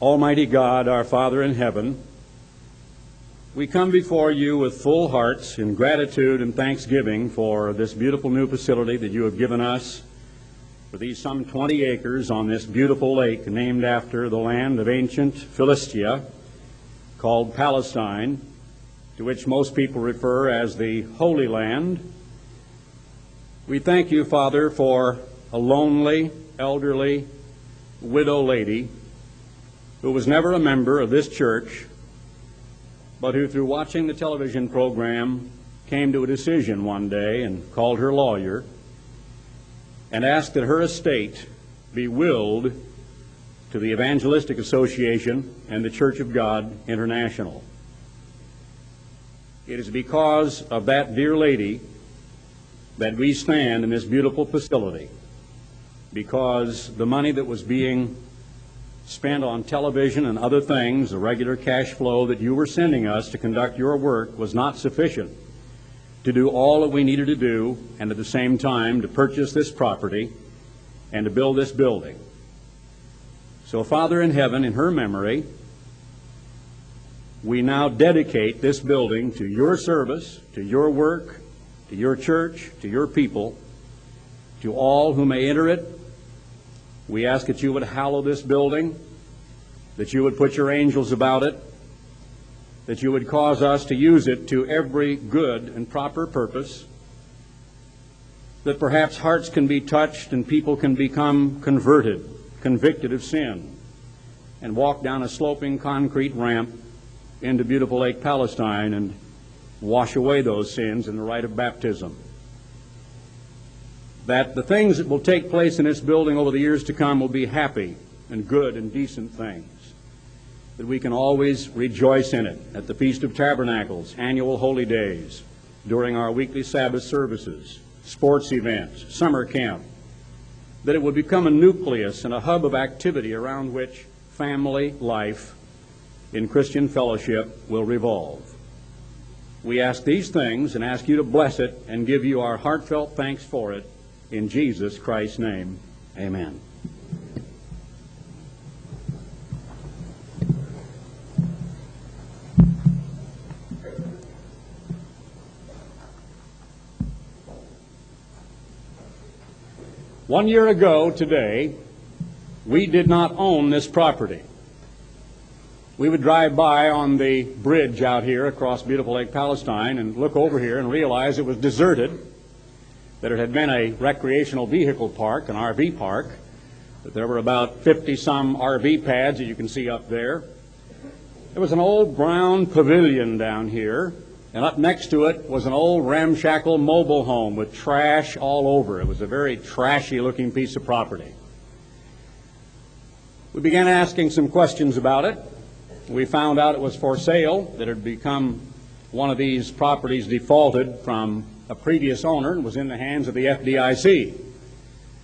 Almighty God, our Father in heaven, we come before you with full hearts in gratitude and thanksgiving for this beautiful new facility that you have given us for these some 20 acres on this beautiful lake named after the land of ancient Philistia called Palestine, to which most people refer as the Holy Land. We thank you, Father, for a lonely, elderly, widow lady who was never a member of this church, but who, through watching the television program, came to a decision one day and called her lawyer and asked that her estate be willed to the Evangelistic Association and the Church of God International. It is because of that dear lady that we stand in this beautiful facility, because the money that was being spent on television and other things, the regular cash flow that you were sending us to conduct your work was not sufficient to do all that we needed to do and at the same time to purchase this property and to build this building. So, Father in heaven, in her memory, we now dedicate this building to your service, to your work, to your church, to your people, to all who may enter it. We ask that you would hallow this building, that you would put your angels about it, that you would cause us to use it to every good and proper purpose, that perhaps hearts can be touched and people can become converted, convicted of sin, and walk down a sloping concrete ramp into beautiful Lake Palestine and wash away those sins in the rite of baptism. That the things that will take place in this building over the years to come will be happy and good and decent things. That we can always rejoice in it at the Feast of Tabernacles, annual holy days, during our weekly Sabbath services, sports events, summer camp. That it will become a nucleus and a hub of activity around which family life in Christian fellowship will revolve. We ask these things and ask you to bless it and give you our heartfelt thanks for it. In Jesus Christ's name, amen. One year ago today, we did not own this property. We would drive by on the bridge out here across beautiful Lake Palestine and look over here and realize it was deserted, that it had been a recreational vehicle park, an RV park, that there were about 50 some RV pads that you can see up there. There was an old brown pavilion down here, and up next to it was an old ramshackle mobile home with trash all over. It was a very trashy looking piece of property. We began asking some questions about it. We found out it was for sale, that it had become one of these properties defaulted from a previous owner and was in the hands of the FDIC.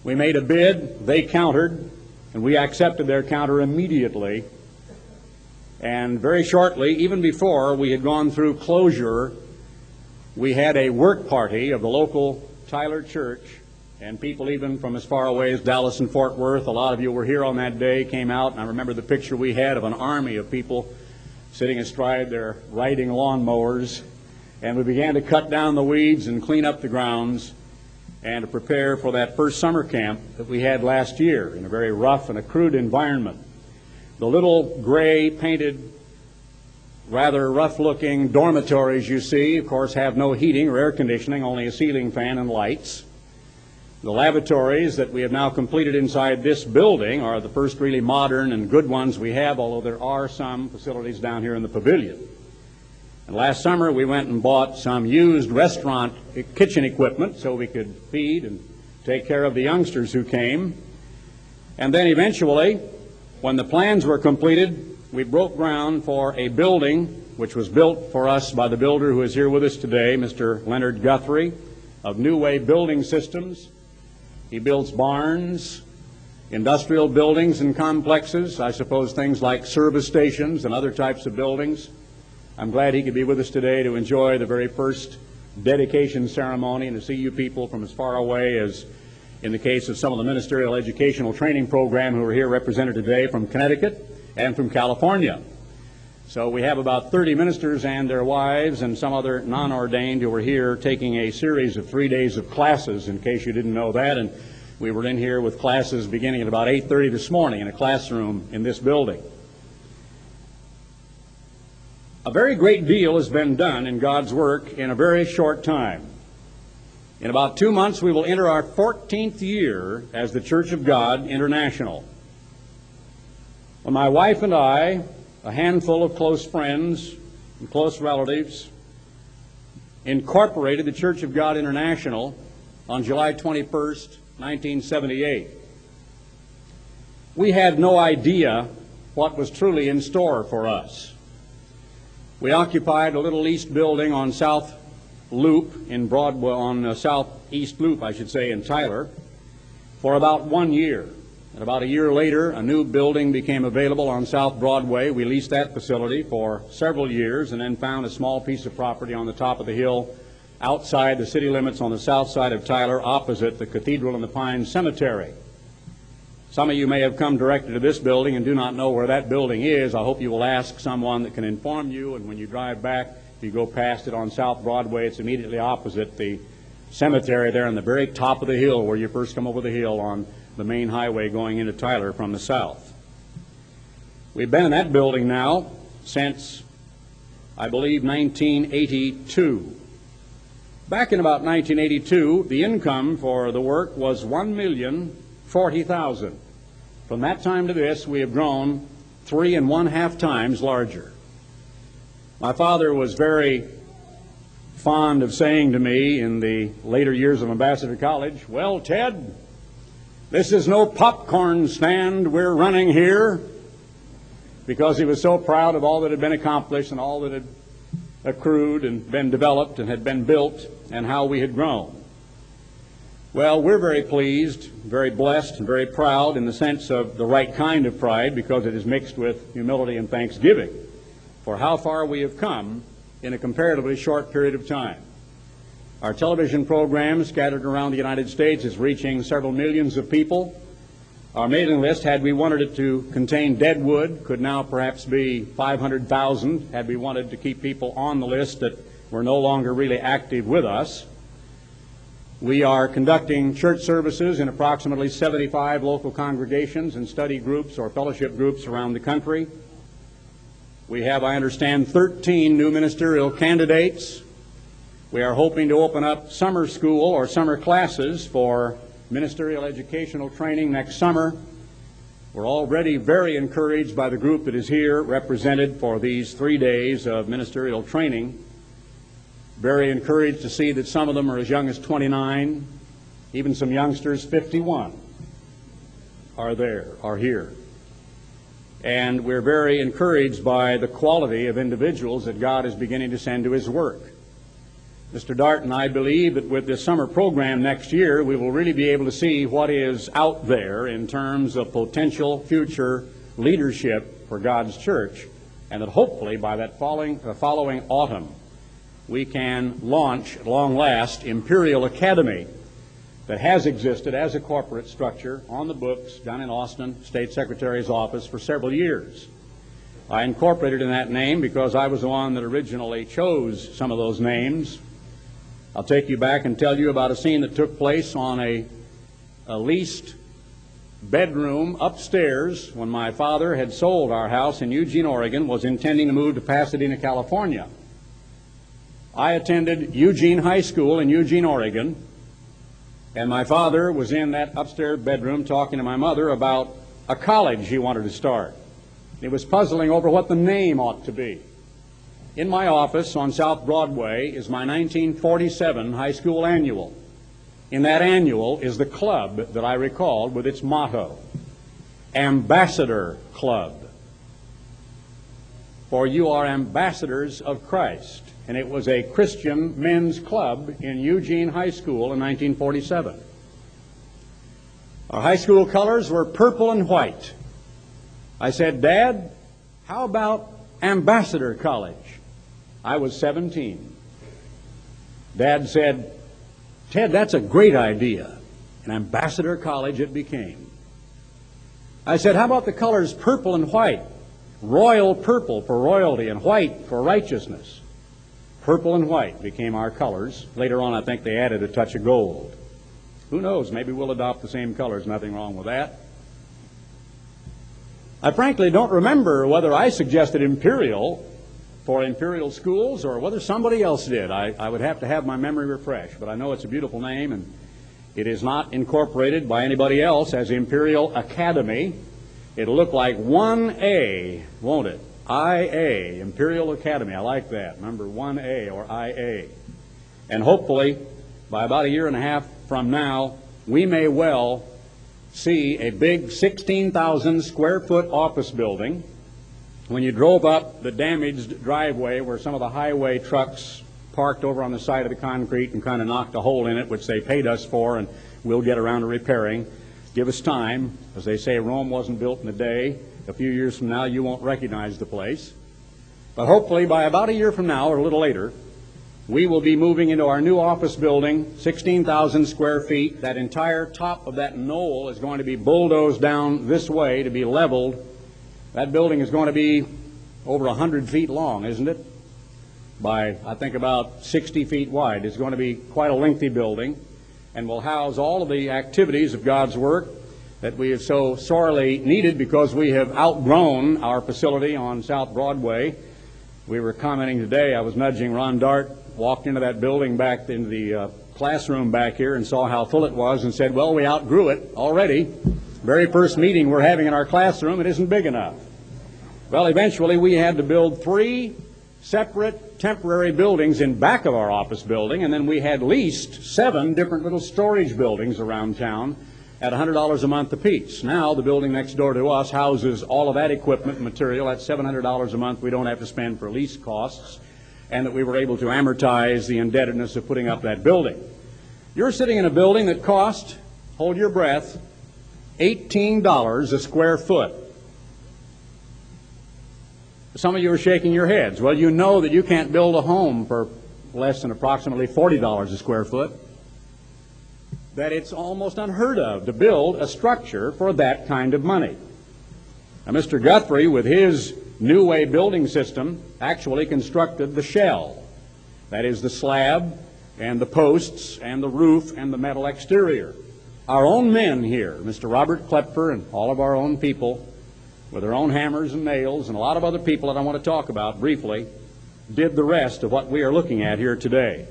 We made a bid, they countered, and we accepted their counter immediately. And very shortly, even before we had gone through closure, we had a work party of the local Tyler Church and people even from as far away as Dallas and Fort Worth. A lot of you were here on that day, came out, and I remember the picture we had of an army of people sitting astride their riding lawnmowers. And we began to cut down the weeds and clean up the grounds and to prepare for that first summer camp that we had last year in a very rough and a crude environment. The little gray painted, rather rough looking dormitories you see, of course, have no heating or air conditioning, only a ceiling fan and lights. The lavatories that we have now completed inside this building are the first really modern and good ones we have, although there are some facilities down here in the pavilion. And last summer we went and bought some used restaurant kitchen equipment so we could feed and take care of the youngsters who came. And then eventually, when the plans were completed, we broke ground for a building which was built for us by the builder who is here with us today, Mr. Leonard Guthrie of New Way Building Systems. He builds barns, industrial buildings and complexes, I suppose things like service stations and other types of buildings. I'm glad he could be with us today to enjoy the very first dedication ceremony and to see you people from as far away as in the case of some of the ministerial educational training program who are here represented today from Connecticut and from California. So we have about 30 ministers and their wives and some other non-ordained who are here taking a series of three days of classes, in case you didn't know that. And we were in here with classes beginning at about 8.30 this morning in a classroom in this building. A very great deal has been done in God's work in a very short time. In about two months, we will enter our 14th year as the Church of God International. When my wife and I, a handful of close friends and close relatives, incorporated the Church of God International on July 21st, 1978, we had no idea what was truly in store for us. We occupied a little east building on South Loop in Broadway, on uh, Southeast Loop, I should say, in Tyler, for about one year. And about a year later, a new building became available on South Broadway. We leased that facility for several years and then found a small piece of property on the top of the hill outside the city limits on the south side of Tyler, opposite the Cathedral in the Pines Cemetery. Some of you may have come directly to this building and do not know where that building is. I hope you will ask someone that can inform you, and when you drive back, if you go past it on South Broadway, it's immediately opposite the cemetery there on the very top of the hill where you first come over the hill on the main highway going into Tyler from the south. We've been in that building now since, I believe, 1982. Back in about 1982, the income for the work was one million forty thousand. From that time to this, we have grown three and one half times larger. My father was very fond of saying to me in the later years of Ambassador College, Well, Ted, this is no popcorn stand we're running here, because he was so proud of all that had been accomplished and all that had accrued and been developed and had been built and how we had grown. Well, we're very pleased, very blessed, and very proud in the sense of the right kind of pride because it is mixed with humility and thanksgiving for how far we have come in a comparatively short period of time. Our television program scattered around the United States is reaching several millions of people. Our mailing list, had we wanted it to contain deadwood, could now perhaps be 500,000 had we wanted to keep people on the list that were no longer really active with us. We are conducting church services in approximately 75 local congregations and study groups or fellowship groups around the country. We have, I understand, 13 new ministerial candidates. We are hoping to open up summer school or summer classes for ministerial educational training next summer. We're already very encouraged by the group that is here represented for these three days of ministerial training. Very encouraged to see that some of them are as young as 29, even some youngsters 51 are there, are here. And we're very encouraged by the quality of individuals that God is beginning to send to His work. Mr. Dart and I believe that with this summer program next year, we will really be able to see what is out there in terms of potential future leadership for God's church, and that hopefully by that following, uh, following autumn, we can launch, at long last, Imperial Academy that has existed as a corporate structure on the books down in Austin, State Secretary's office, for several years. I incorporated in that name because I was the one that originally chose some of those names. I'll take you back and tell you about a scene that took place on a, a leased bedroom upstairs when my father had sold our house in Eugene, Oregon, was intending to move to Pasadena, California. I attended Eugene High School in Eugene, Oregon, and my father was in that upstairs bedroom talking to my mother about a college he wanted to start. He was puzzling over what the name ought to be. In my office on South Broadway is my 1947 high school annual. In that annual is the club that I recalled with its motto, Ambassador Club. For you are ambassadors of Christ and it was a Christian men's club in Eugene High School in 1947. Our high school colors were purple and white. I said, Dad, how about Ambassador College? I was 17. Dad said, Ted, that's a great idea. And Ambassador College it became. I said, how about the colors purple and white? royal purple for royalty and white for righteousness. Purple and white became our colors. Later on, I think they added a touch of gold. Who knows? Maybe we'll adopt the same colors. Nothing wrong with that. I frankly don't remember whether I suggested imperial for imperial schools or whether somebody else did. I, I would have to have my memory refreshed, but I know it's a beautiful name and it is not incorporated by anybody else as Imperial Academy. It'll look like 1A, won't it? IA, Imperial Academy. I like that. Remember 1A or IA. And hopefully, by about a year and a half from now, we may well see a big 16,000 square foot office building. When you drove up the damaged driveway where some of the highway trucks parked over on the side of the concrete and kind of knocked a hole in it, which they paid us for, and we'll get around to repairing. Give us time. As they say, Rome wasn't built in a day. A few years from now, you won't recognize the place. But hopefully, by about a year from now or a little later, we will be moving into our new office building, 16,000 square feet. That entire top of that knoll is going to be bulldozed down this way to be leveled. That building is going to be over 100 feet long, isn't it? By, I think, about 60 feet wide. It's going to be quite a lengthy building and will house all of the activities of God's work that we have so sorely needed because we have outgrown our facility on South Broadway. We were commenting today, I was nudging Ron Dart, walked into that building back into the uh, classroom back here and saw how full it was and said, well, we outgrew it already. Very first meeting we're having in our classroom, it isn't big enough. Well, eventually we had to build three separate temporary buildings in back of our office building, and then we had leased seven different little storage buildings around town at $100 a month apiece. Now, the building next door to us houses all of that equipment and material at $700 a month we don't have to spend for lease costs, and that we were able to amortize the indebtedness of putting up that building. You're sitting in a building that cost, hold your breath, $18 a square foot. Some of you are shaking your heads. Well, you know that you can't build a home for less than approximately $40 a square foot. That it's almost unheard of to build a structure for that kind of money. Now, Mr. Guthrie, with his new way building system, actually constructed the shell. That is the slab and the posts and the roof and the metal exterior. Our own men here, Mr. Robert Klepfer and all of our own people, with their own hammers and nails and a lot of other people that I want to talk about briefly, did the rest of what we are looking at here today.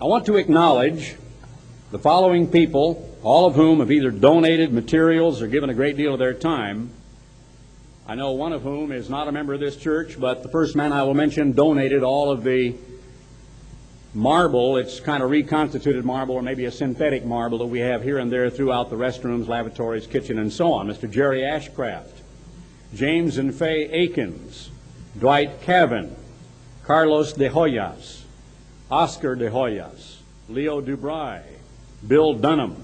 I want to acknowledge the following people, all of whom have either donated materials or given a great deal of their time. I know one of whom is not a member of this church, but the first man I will mention donated all of the marble, it's kind of reconstituted marble or maybe a synthetic marble that we have here and there throughout the restrooms, lavatories, kitchen, and so on. Mr. Jerry Ashcraft, James and Faye Akins, Dwight Cavan, Carlos de Hoyas, Oscar de Hoyas, Leo Dubray, Bill Dunham,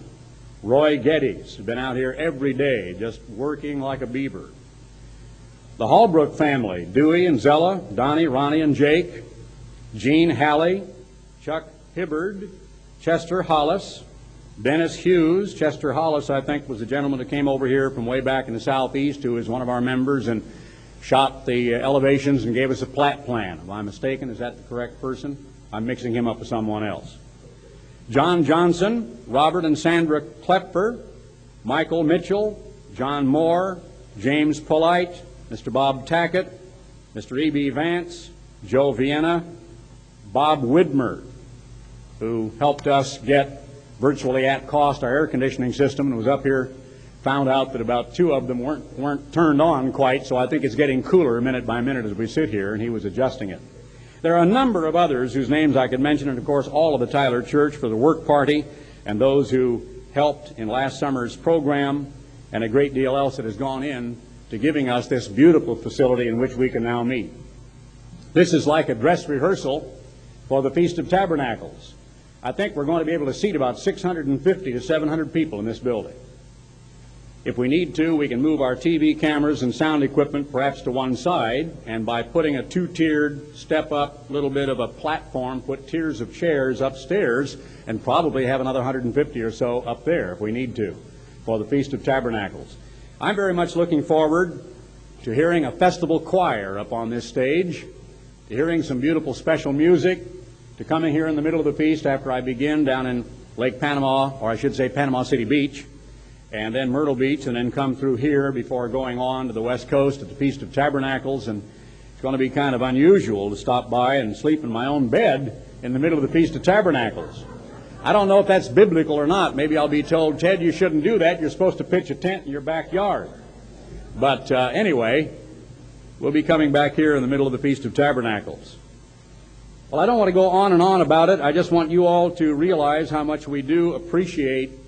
Roy Geddes, have been out here every day just working like a beaver. The Hallbrook family, Dewey and Zella, Donnie, Ronnie, and Jake, Gene Halley, Chuck Hibbard, Chester Hollis, Dennis Hughes. Chester Hollis, I think, was the gentleman that came over here from way back in the southeast who is one of our members and shot the uh, elevations and gave us a plat plan. Am I mistaken? Is that the correct person? I'm mixing him up with someone else. John Johnson, Robert and Sandra Klepfer, Michael Mitchell, John Moore, James Polite, Mr. Bob Tackett, Mr. E.B. Vance, Joe Vienna, Bob Widmer, who helped us get virtually at cost our air conditioning system and was up here, found out that about two of them weren't, weren't turned on quite, so I think it's getting cooler minute by minute as we sit here, and he was adjusting it. There are a number of others whose names I could mention, and of course all of the Tyler Church for the work party, and those who helped in last summer's program, and a great deal else that has gone in to giving us this beautiful facility in which we can now meet. This is like a dress rehearsal for the Feast of Tabernacles. I think we're going to be able to seat about 650 to 700 people in this building. If we need to, we can move our TV cameras and sound equipment perhaps to one side, and by putting a two-tiered, step-up little bit of a platform, put tiers of chairs upstairs, and probably have another 150 or so up there if we need to for the Feast of Tabernacles. I'm very much looking forward to hearing a festival choir up on this stage, to hearing some beautiful special music, to coming here in the middle of the feast after I begin down in Lake Panama, or I should say Panama City Beach, and then Myrtle Beach, and then come through here before going on to the West Coast at the Feast of Tabernacles. And it's going to be kind of unusual to stop by and sleep in my own bed in the middle of the Feast of Tabernacles. I don't know if that's biblical or not. Maybe I'll be told, Ted, you shouldn't do that. You're supposed to pitch a tent in your backyard. But uh, anyway, we'll be coming back here in the middle of the Feast of Tabernacles. Well, I don't want to go on and on about it. I just want you all to realize how much we do appreciate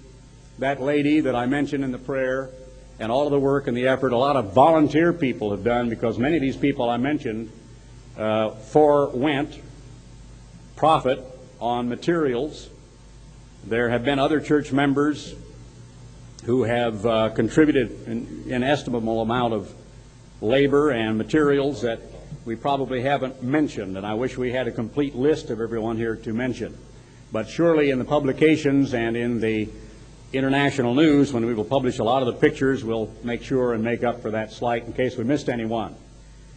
that lady that I mentioned in the prayer and all of the work and the effort a lot of volunteer people have done because many of these people I mentioned uh, forewent profit on materials there have been other church members who have uh, contributed an inestimable amount of labor and materials that we probably haven't mentioned, and I wish we had a complete list of everyone here to mention. But surely in the publications and in the international news, when we will publish a lot of the pictures, we'll make sure and make up for that slight in case we missed anyone.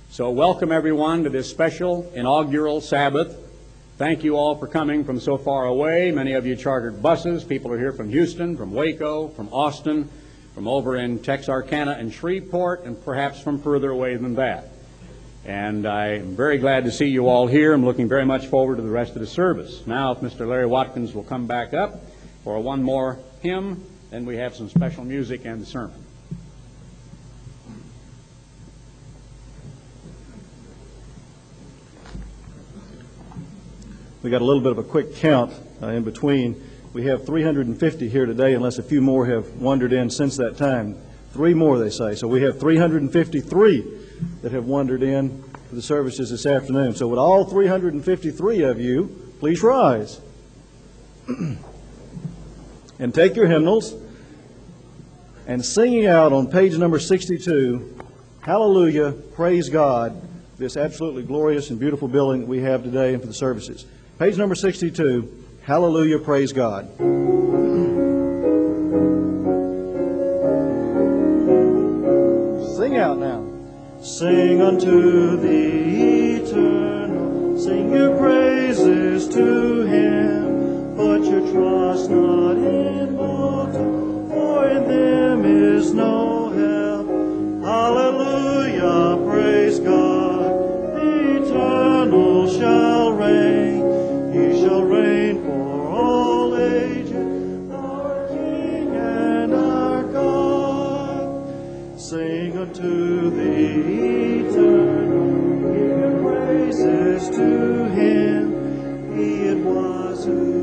So welcome everyone to this special inaugural Sabbath Thank you all for coming from so far away. Many of you chartered buses. People are here from Houston, from Waco, from Austin, from over in Texarkana and Shreveport, and perhaps from further away than that. And I'm very glad to see you all here. I'm looking very much forward to the rest of the service. Now, if Mr. Larry Watkins will come back up for one more hymn, then we have some special music and the sermon. We got a little bit of a quick count uh, in between. We have 350 here today, unless a few more have wandered in since that time. Three more, they say. So we have 353 that have wandered in for the services this afternoon. So would all 353 of you please rise and take your hymnals and singing out on page number 62, Hallelujah, Praise God, this absolutely glorious and beautiful building that we have today and for the services. Page number 62, Hallelujah, Praise God. Sing out now. Sing unto the eternal, sing your praises to him, your trust not in mortal, for in them is no help. Hallelujah, praise God, the eternal shall reign He shall reign for all ages, our King and our God. Sing unto the eternal, give praises to him. He it was who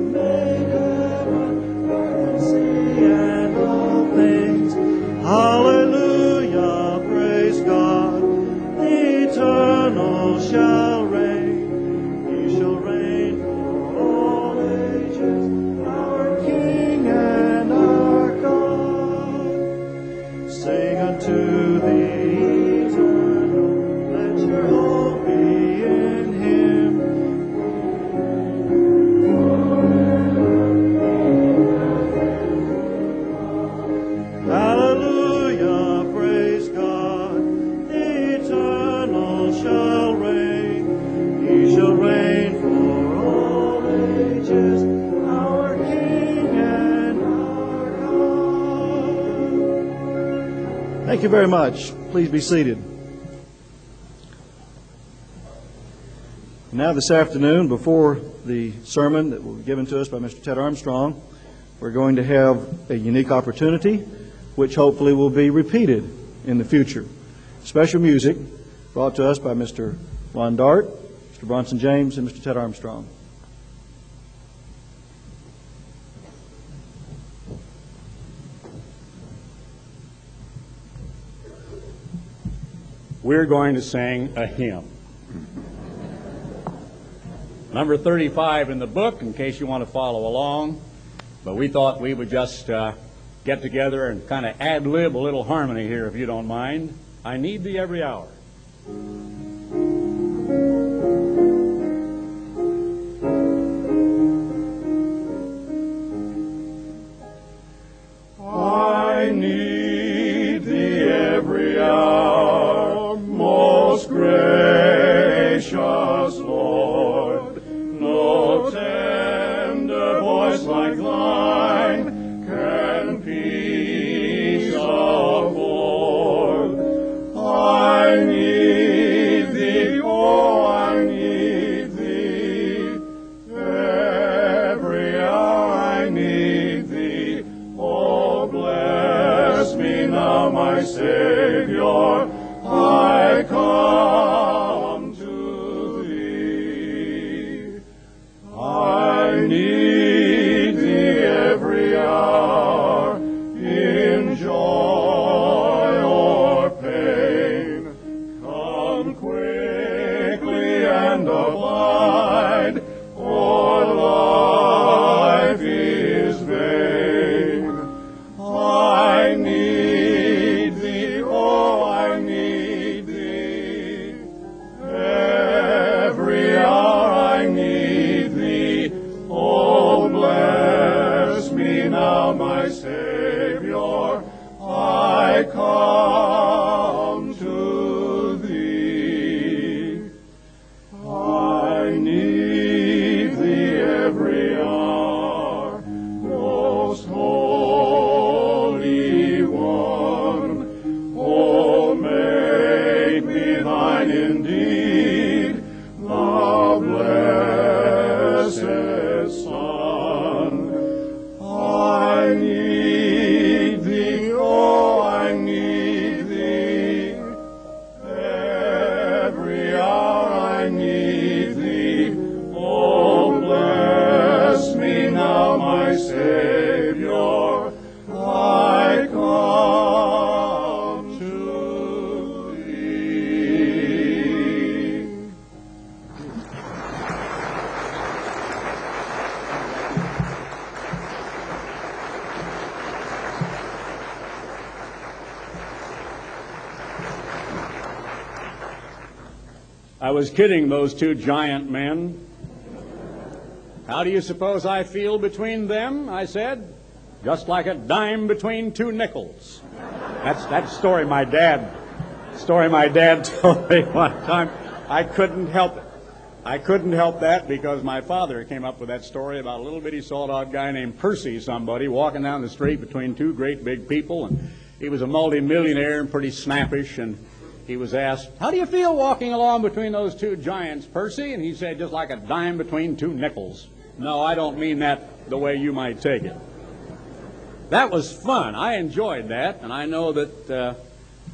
very much. Please be seated. Now, this afternoon, before the sermon that will be given to us by Mr. Ted Armstrong, we're going to have a unique opportunity, which hopefully will be repeated in the future. Special music brought to us by Mr. Ron Dart, Mr. Bronson James, and Mr. Ted Armstrong. We're going to sing a hymn. Number 35 in the book, in case you want to follow along. But we thought we would just uh, get together and kind of ad lib a little harmony here, if you don't mind. I need thee every hour. us, Lord. No tender voice like thine. Kidding those two giant men. How do you suppose I feel between them? I said. Just like a dime between two nickels. That's that story my dad story my dad told me one time. I couldn't help it. I couldn't help that because my father came up with that story about a little bitty sawdog guy named Percy somebody walking down the street between two great big people and he was a multimillionaire and pretty snappish and he was asked, How do you feel walking along between those two giants, Percy? And he said, Just like a dime between two nickels. No, I don't mean that the way you might take it. That was fun. I enjoyed that, and I know that uh,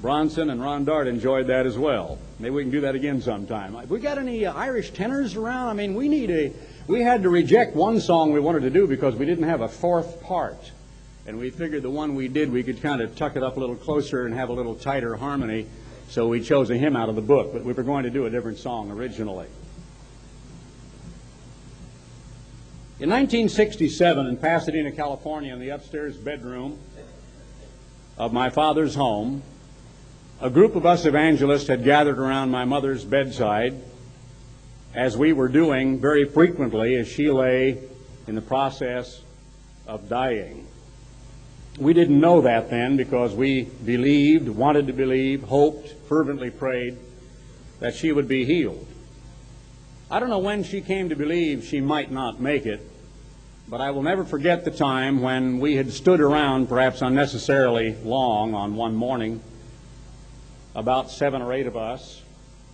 Bronson and Ron Dart enjoyed that as well. Maybe we can do that again sometime. Have we got any uh, Irish tenors around? I mean, we need a. We had to reject one song we wanted to do because we didn't have a fourth part. And we figured the one we did, we could kind of tuck it up a little closer and have a little tighter harmony. So we chose a hymn out of the book, but we were going to do a different song originally. In 1967, in Pasadena, California, in the upstairs bedroom of my father's home, a group of us evangelists had gathered around my mother's bedside, as we were doing very frequently as she lay in the process of dying. We didn't know that then because we believed, wanted to believe, hoped, fervently prayed that she would be healed. I don't know when she came to believe she might not make it, but I will never forget the time when we had stood around perhaps unnecessarily long on one morning, about seven or eight of us.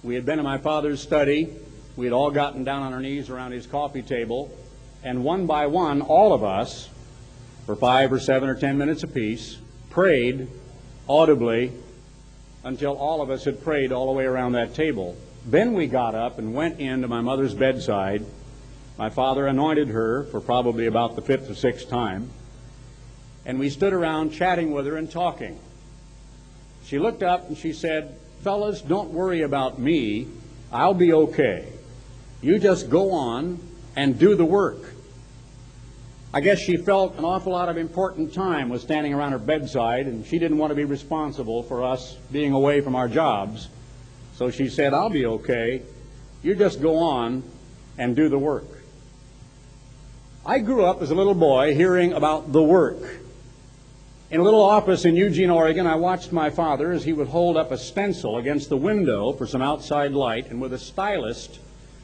We had been in my father's study. We had all gotten down on our knees around his coffee table, and one by one, all of us, for five or seven or ten minutes apiece, prayed audibly until all of us had prayed all the way around that table. Then we got up and went into my mother's bedside. My father anointed her for probably about the fifth or sixth time. And we stood around chatting with her and talking. She looked up and she said, Fellas, don't worry about me. I'll be okay. You just go on and do the work. I guess she felt an awful lot of important time was standing around her bedside, and she didn't want to be responsible for us being away from our jobs. So she said, I'll be okay. You just go on and do the work. I grew up as a little boy hearing about the work. In a little office in Eugene, Oregon, I watched my father as he would hold up a stencil against the window for some outside light, and with a stylus,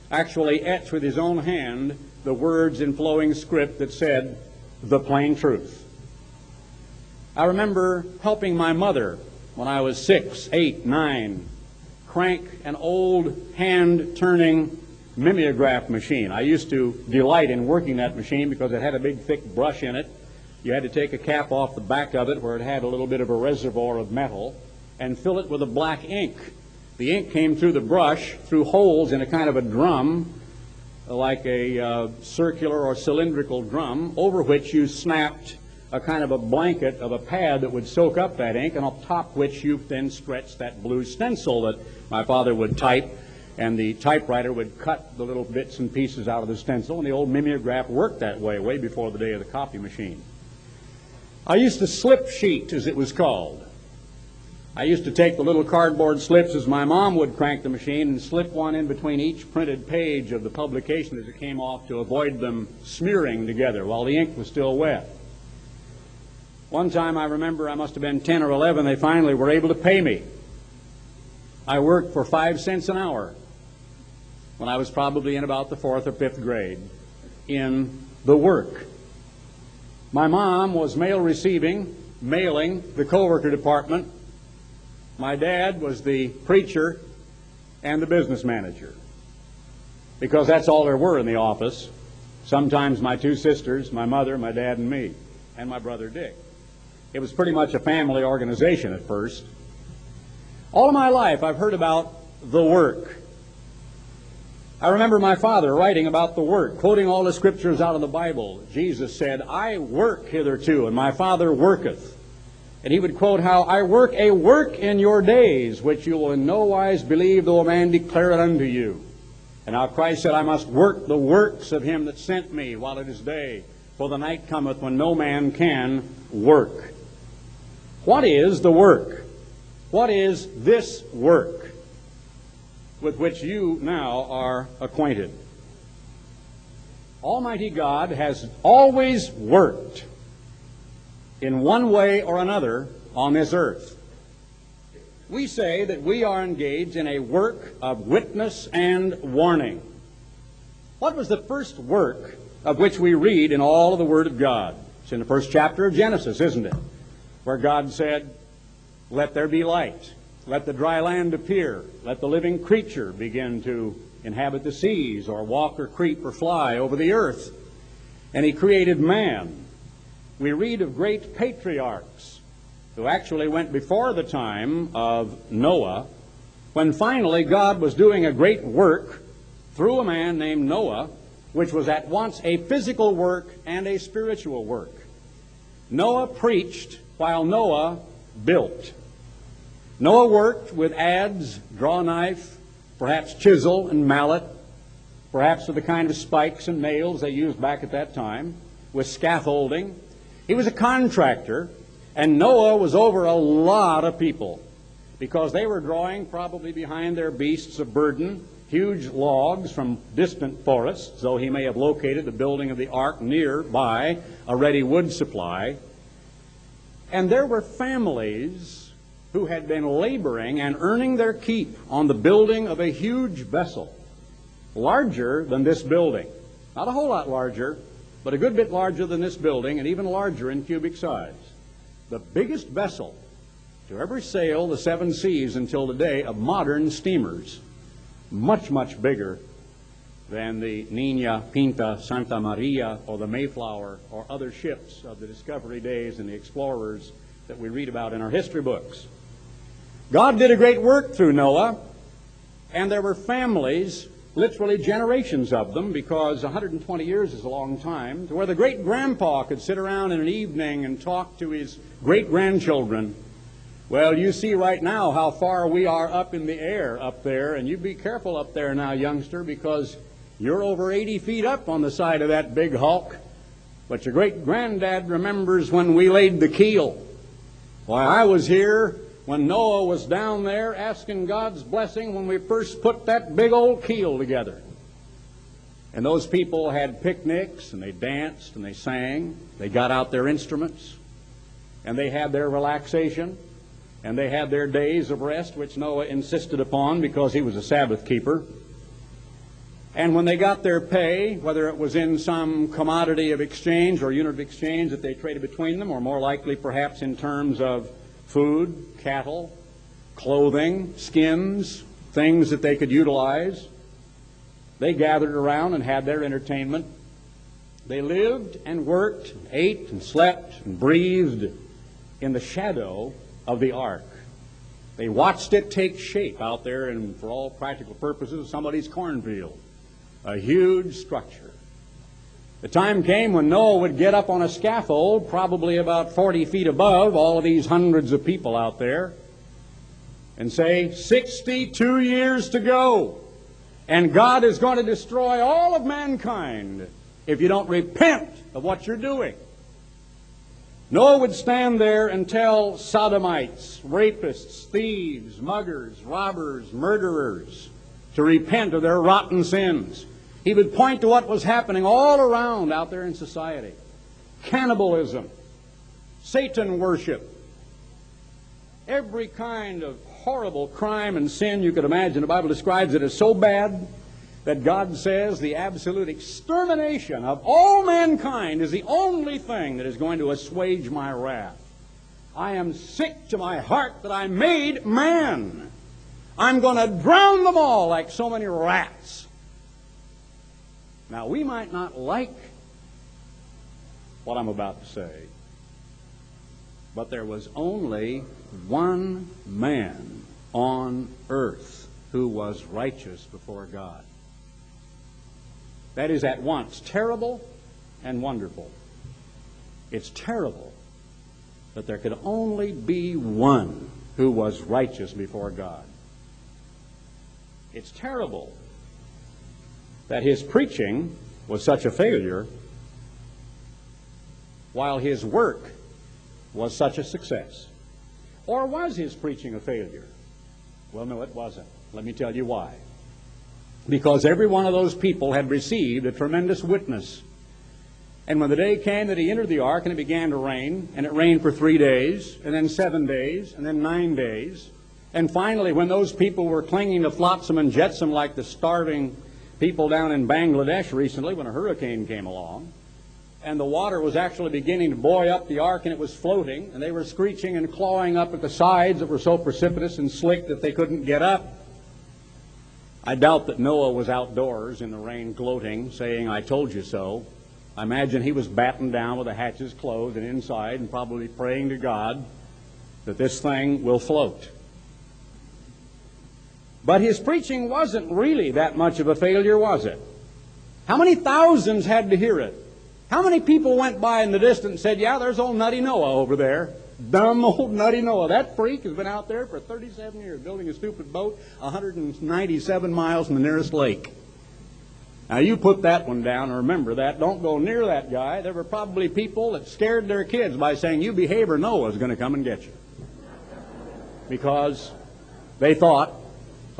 actually etch with his own hand the words in flowing script that said, The plain truth. I remember helping my mother when I was six, eight, nine, crank an old hand turning mimeograph machine. I used to delight in working that machine because it had a big thick brush in it. You had to take a cap off the back of it where it had a little bit of a reservoir of metal and fill it with a black ink. The ink came through the brush through holes in a kind of a drum, like a uh, circular or cylindrical drum, over which you snapped a kind of a blanket of a pad that would soak up that ink, and on top which you then stretched that blue stencil that my father would type, and the typewriter would cut the little bits and pieces out of the stencil, and the old mimeograph worked that way, way before the day of the copy machine. I used to slip sheet, as it was called. I used to take the little cardboard slips as my mom would crank the machine and slip one in between each printed page of the publication as it came off to avoid them smearing together while the ink was still wet. One time I remember I must have been 10 or 11, they finally were able to pay me. I worked for five cents an hour when I was probably in about the fourth or fifth grade in the work. My mom was mail receiving, mailing, the co-worker department. My dad was the preacher and the business manager. Because that's all there were in the office. Sometimes my two sisters, my mother, my dad, and me, and my brother Dick. It was pretty much a family organization at first. All of my life, I've heard about the work. I remember my father writing about the work, quoting all the scriptures out of the Bible. Jesus said, I work hitherto, and my Father worketh. And he would quote how, I work a work in your days, which you will in no wise believe, though a man declare it unto you. And now Christ said, I must work the works of him that sent me while it is day, for the night cometh when no man can work. What is the work? What is this work? with which you now are acquainted. Almighty God has always worked in one way or another on this earth. We say that we are engaged in a work of witness and warning. What was the first work of which we read in all of the Word of God? It's in the first chapter of Genesis, isn't it? Where God said, Let there be light. Let the dry land appear. Let the living creature begin to inhabit the seas, or walk, or creep, or fly over the earth. And He created man. We read of great patriarchs who actually went before the time of Noah, when finally God was doing a great work through a man named Noah, which was at once a physical work and a spiritual work. Noah preached while Noah built. Noah worked with adze, draw knife, perhaps chisel and mallet, perhaps with the kind of spikes and nails they used back at that time, with scaffolding. He was a contractor, and Noah was over a lot of people because they were drawing, probably behind their beasts of burden, huge logs from distant forests, though he may have located the building of the ark nearby a ready wood supply. And there were families who had been laboring and earning their keep on the building of a huge vessel, larger than this building. Not a whole lot larger, but a good bit larger than this building and even larger in cubic size. The biggest vessel to ever sail the seven seas until today of modern steamers. Much, much bigger than the Nina, Pinta, Santa Maria, or the Mayflower, or other ships of the Discovery days and the explorers that we read about in our history books. God did a great work through Noah, and there were families, literally generations of them, because 120 years is a long time, to where the great grandpa could sit around in an evening and talk to his great grandchildren. Well, you see right now how far we are up in the air up there, and you be careful up there now, youngster, because you're over 80 feet up on the side of that big hulk. But your great granddad remembers when we laid the keel. Why, I was here when Noah was down there asking God's blessing when we first put that big old keel together. And those people had picnics and they danced and they sang. They got out their instruments and they had their relaxation and they had their days of rest, which Noah insisted upon because he was a Sabbath keeper. And when they got their pay, whether it was in some commodity of exchange or unit of exchange that they traded between them, or more likely perhaps in terms of food, cattle, clothing, skins, things that they could utilize, they gathered around and had their entertainment. They lived and worked, and ate and slept and breathed in the shadow of the ark. They watched it take shape out there, and for all practical purposes, somebody's cornfield a huge structure. The time came when Noah would get up on a scaffold, probably about 40 feet above all of these hundreds of people out there, and say, 62 years to go, and God is going to destroy all of mankind if you don't repent of what you're doing. Noah would stand there and tell sodomites, rapists, thieves, muggers, robbers, murderers to repent of their rotten sins. He would point to what was happening all around out there in society cannibalism, Satan worship, every kind of horrible crime and sin you could imagine. The Bible describes it as so bad that God says the absolute extermination of all mankind is the only thing that is going to assuage my wrath. I am sick to my heart that I made man. I'm going to drown them all like so many rats. Now, we might not like what I'm about to say, but there was only one man on earth who was righteous before God. That is at once terrible and wonderful. It's terrible that there could only be one who was righteous before God. It's terrible that his preaching was such a failure while his work was such a success. Or was his preaching a failure? Well, no, it wasn't. Let me tell you why. because every one of those people had received a tremendous witness. And when the day came that he entered the ark and it began to rain, and it rained for three days, and then seven days, and then nine days, and finally, when those people were clinging to flotsam and jetsam like the starving people down in Bangladesh recently when a hurricane came along, and the water was actually beginning to buoy up the ark and it was floating, and they were screeching and clawing up at the sides that were so precipitous and slick that they couldn't get up. I doubt that Noah was outdoors in the rain gloating, saying, I told you so. I imagine he was battened down with the hatches closed and inside and probably praying to God that this thing will float. But his preaching wasn't really that much of a failure, was it? How many thousands had to hear it? How many people went by in the distance and said, Yeah, there's old Nutty Noah over there? Dumb old Nutty Noah. That freak has been out there for 37 years building a stupid boat 197 miles from the nearest lake. Now, you put that one down and remember that. Don't go near that guy. There were probably people that scared their kids by saying, You behave or Noah's going to come and get you. Because they thought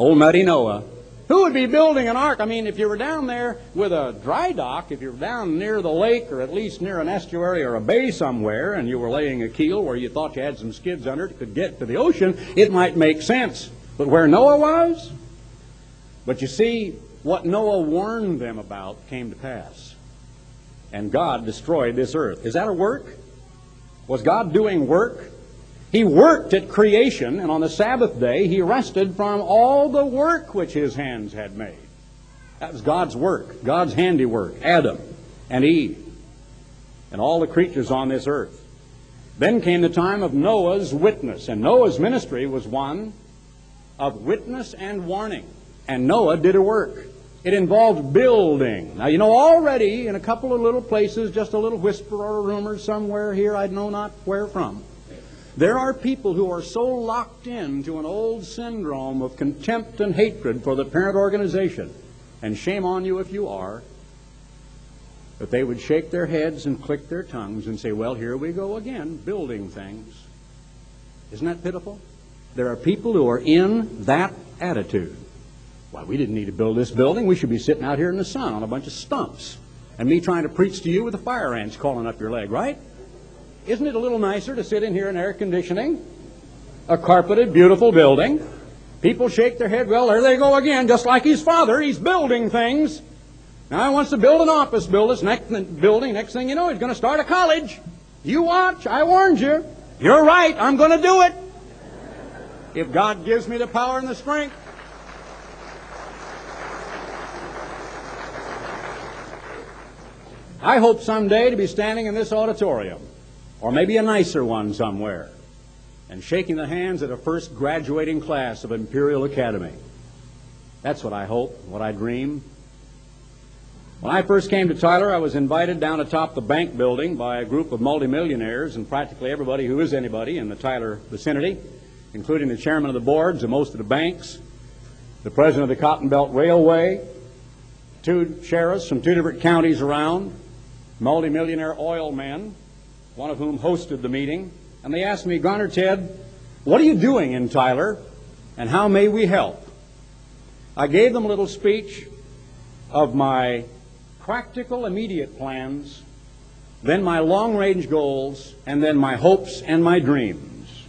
Old Nutty Noah. Who would be building an ark? I mean, if you were down there with a dry dock, if you were down near the lake or at least near an estuary or a bay somewhere and you were laying a keel where you thought you had some skids under it could get to the ocean, it might make sense. But where Noah was? But you see, what Noah warned them about came to pass. And God destroyed this earth. Is that a work? Was God doing work? He worked at creation, and on the Sabbath day he rested from all the work which his hands had made. That was God's work, God's handiwork, Adam and Eve, and all the creatures on this earth. Then came the time of Noah's witness, and Noah's ministry was one of witness and warning. And Noah did a work. It involved building. Now, you know, already in a couple of little places, just a little whisper or a rumor somewhere here, I know not where from, there are people who are so locked into an old syndrome of contempt and hatred for the parent organization, and shame on you if you are, that they would shake their heads and click their tongues and say, Well, here we go again, building things. Isn't that pitiful? There are people who are in that attitude. Why, we didn't need to build this building. We should be sitting out here in the sun on a bunch of stumps. And me trying to preach to you with the fire ants crawling up your leg, right? Isn't it a little nicer to sit in here in air conditioning? A carpeted, beautiful building. People shake their head, well, there they go again, just like his father. He's building things. Now he wants to build an office building. Next, building. Next thing you know, he's going to start a college. You watch. I warned you. You're right. I'm going to do it. If God gives me the power and the strength. I hope someday to be standing in this auditorium or maybe a nicer one somewhere, and shaking the hands of a first graduating class of Imperial Academy. That's what I hope, what I dream. When I first came to Tyler, I was invited down atop the bank building by a group of multimillionaires and practically everybody who is anybody in the Tyler vicinity, including the chairman of the boards of most of the banks, the president of the Cotton Belt Railway, two sheriffs from two different counties around, multimillionaire oil men, one of whom hosted the meeting, and they asked me, Garner Ted, what are you doing in Tyler, and how may we help? I gave them a little speech of my practical, immediate plans, then my long range goals, and then my hopes and my dreams.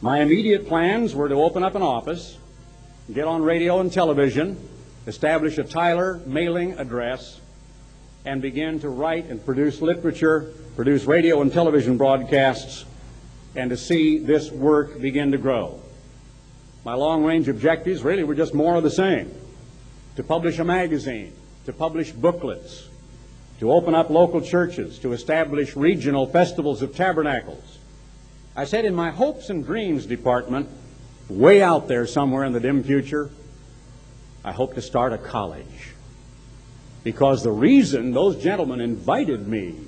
My immediate plans were to open up an office, get on radio and television, establish a Tyler mailing address, and begin to write and produce literature produce radio and television broadcasts, and to see this work begin to grow. My long range objectives really were just more of the same to publish a magazine, to publish booklets, to open up local churches, to establish regional festivals of tabernacles. I said in my hopes and dreams department, way out there somewhere in the dim future, I hope to start a college. Because the reason those gentlemen invited me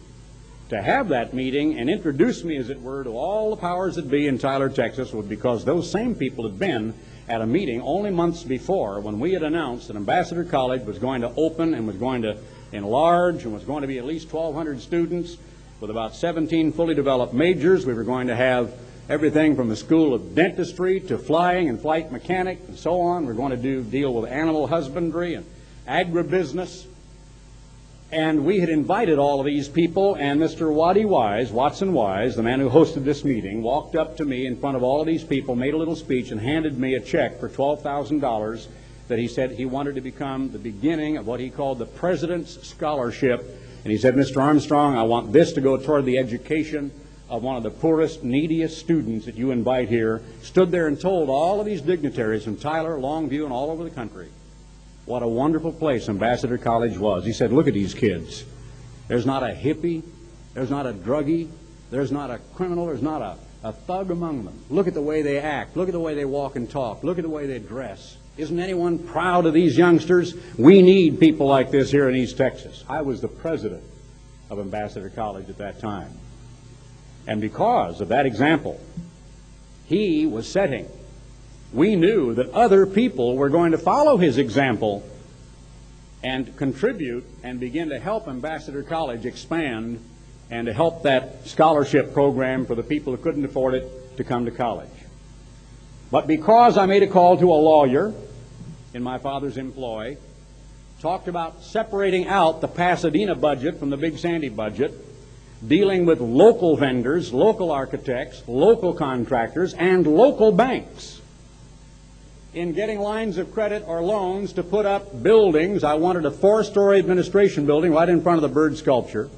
to have that meeting and introduce me, as it were, to all the powers that be in Tyler, Texas, was because those same people had been at a meeting only months before when we had announced that Ambassador College was going to open and was going to enlarge and was going to be at least 1,200 students with about 17 fully developed majors. We were going to have everything from the school of dentistry to flying and flight mechanic and so on. We're going to do deal with animal husbandry and agribusiness. And we had invited all of these people, and Mr. Waddy Wise, Watson Wise, the man who hosted this meeting, walked up to me in front of all of these people, made a little speech, and handed me a check for $12,000 that he said he wanted to become the beginning of what he called the President's Scholarship. And he said, Mr. Armstrong, I want this to go toward the education of one of the poorest, neediest students that you invite here. Stood there and told all of these dignitaries from Tyler, Longview, and all over the country what a wonderful place Ambassador College was. He said, look at these kids. There's not a hippie, there's not a druggie, there's not a criminal, there's not a, a thug among them. Look at the way they act, look at the way they walk and talk, look at the way they dress. Isn't anyone proud of these youngsters? We need people like this here in East Texas. I was the president of Ambassador College at that time. And because of that example, he was setting we knew that other people were going to follow his example and contribute and begin to help Ambassador College expand and to help that scholarship program for the people who couldn't afford it to come to college. But because I made a call to a lawyer in my father's employ, talked about separating out the Pasadena budget from the Big Sandy budget, dealing with local vendors, local architects, local contractors, and local banks in getting lines of credit or loans to put up buildings. I wanted a four-story administration building right in front of the bird sculpture.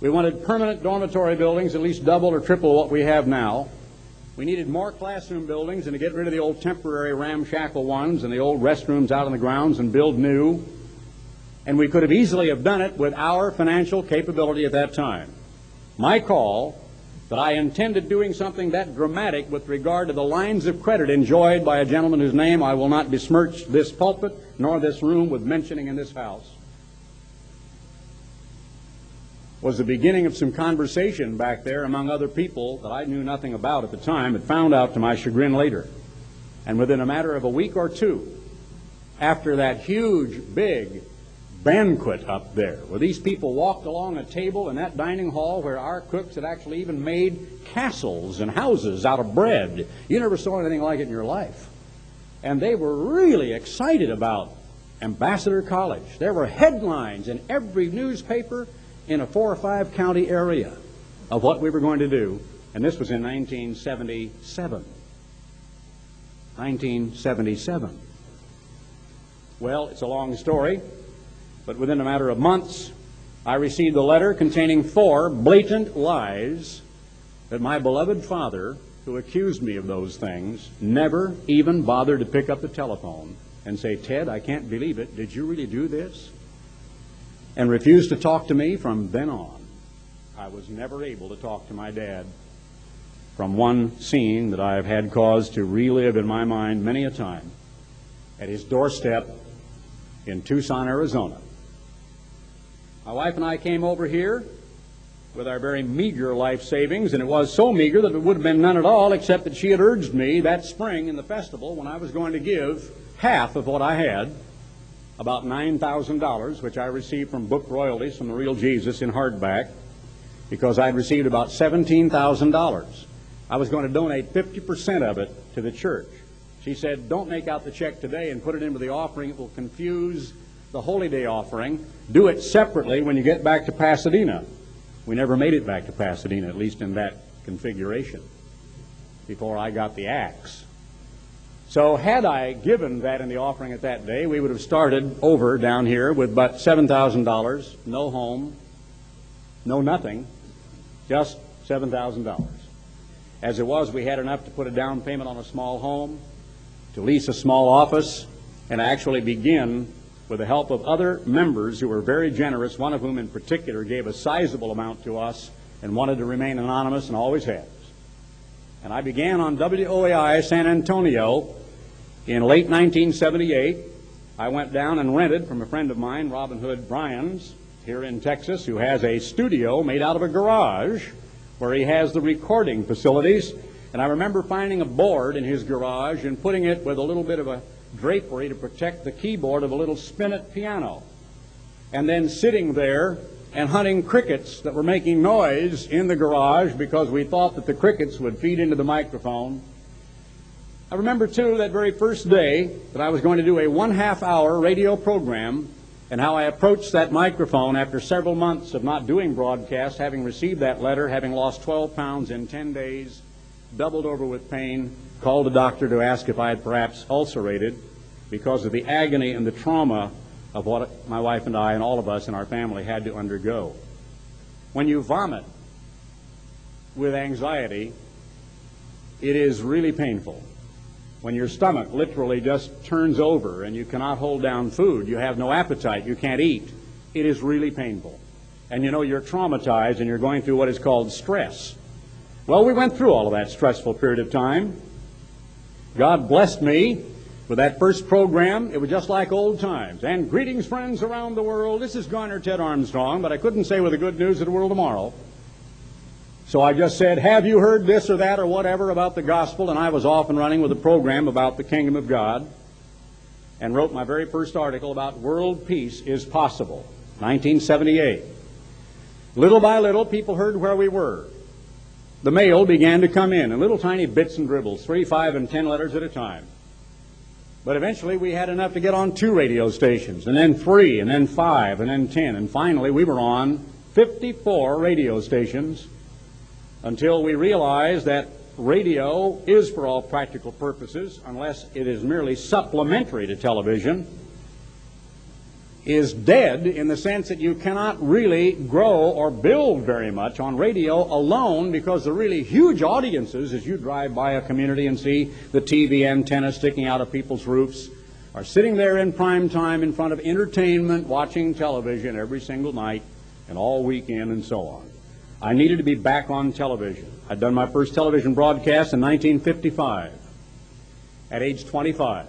We wanted permanent dormitory buildings, at least double or triple what we have now. We needed more classroom buildings and to get rid of the old temporary ramshackle ones and the old restrooms out on the grounds and build new. And we could have easily have done it with our financial capability at that time. My call that I intended doing something that dramatic with regard to the lines of credit enjoyed by a gentleman whose name I will not besmirch this pulpit nor this room with mentioning in this house, was the beginning of some conversation back there among other people that I knew nothing about at the time, but found out to my chagrin later. And within a matter of a week or two, after that huge, big banquet up there, where these people walked along a table in that dining hall where our cooks had actually even made castles and houses out of bread. You never saw anything like it in your life. And they were really excited about Ambassador College. There were headlines in every newspaper in a four or five county area of what we were going to do. And this was in 1977. 1977. Well, it's a long story. But within a matter of months, I received a letter containing four blatant lies that my beloved father, who accused me of those things, never even bothered to pick up the telephone and say, Ted, I can't believe it. Did you really do this? And refused to talk to me from then on. I was never able to talk to my dad from one scene that I have had cause to relive in my mind many a time at his doorstep in Tucson, Arizona. My wife and I came over here with our very meager life savings, and it was so meager that it would have been none at all, except that she had urged me that spring in the festival when I was going to give half of what I had, about $9,000, which I received from book royalties from the real Jesus in hardback, because I'd received about $17,000. I was going to donate 50% of it to the church. She said, Don't make out the check today and put it into the offering. It will confuse the Holy Day offering. Do it separately when you get back to Pasadena. We never made it back to Pasadena, at least in that configuration, before I got the axe. So had I given that in the offering at that day, we would have started over down here with but $7,000, no home, no nothing, just $7,000. As it was, we had enough to put a down payment on a small home, to lease a small office, and actually begin with the help of other members who were very generous, one of whom in particular gave a sizable amount to us and wanted to remain anonymous and always has. And I began on WOAI San Antonio in late 1978. I went down and rented from a friend of mine, Robin Hood Brians, here in Texas, who has a studio made out of a garage where he has the recording facilities. And I remember finding a board in his garage and putting it with a little bit of a drapery to protect the keyboard of a little spinet piano. And then sitting there and hunting crickets that were making noise in the garage because we thought that the crickets would feed into the microphone. I remember, too, that very first day that I was going to do a one half hour radio program and how I approached that microphone after several months of not doing broadcast, having received that letter, having lost 12 pounds in 10 days, doubled over with pain, called a doctor to ask if I had perhaps ulcerated because of the agony and the trauma of what my wife and I and all of us in our family had to undergo. When you vomit with anxiety, it is really painful. When your stomach literally just turns over and you cannot hold down food, you have no appetite, you can't eat, it is really painful. And you know you're traumatized and you're going through what is called stress. Well, we went through all of that stressful period of time. God blessed me with that first program. It was just like old times. And greetings, friends around the world. This is Garner Ted Armstrong, but I couldn't say with the good news of the world tomorrow. So I just said, Have you heard this or that or whatever about the gospel? And I was off and running with a program about the kingdom of God and wrote my very first article about world peace is possible, 1978. Little by little, people heard where we were. The mail began to come in in little tiny bits and dribbles, three, five, and ten letters at a time. But eventually we had enough to get on two radio stations, and then three, and then five, and then ten, and finally we were on 54 radio stations until we realized that radio is, for all practical purposes, unless it is merely supplementary to television, is dead in the sense that you cannot really grow or build very much on radio alone because the really huge audiences, as you drive by a community and see the TV antenna sticking out of people's roofs, are sitting there in prime time in front of entertainment, watching television every single night and all weekend and so on. I needed to be back on television. I'd done my first television broadcast in 1955 at age 25.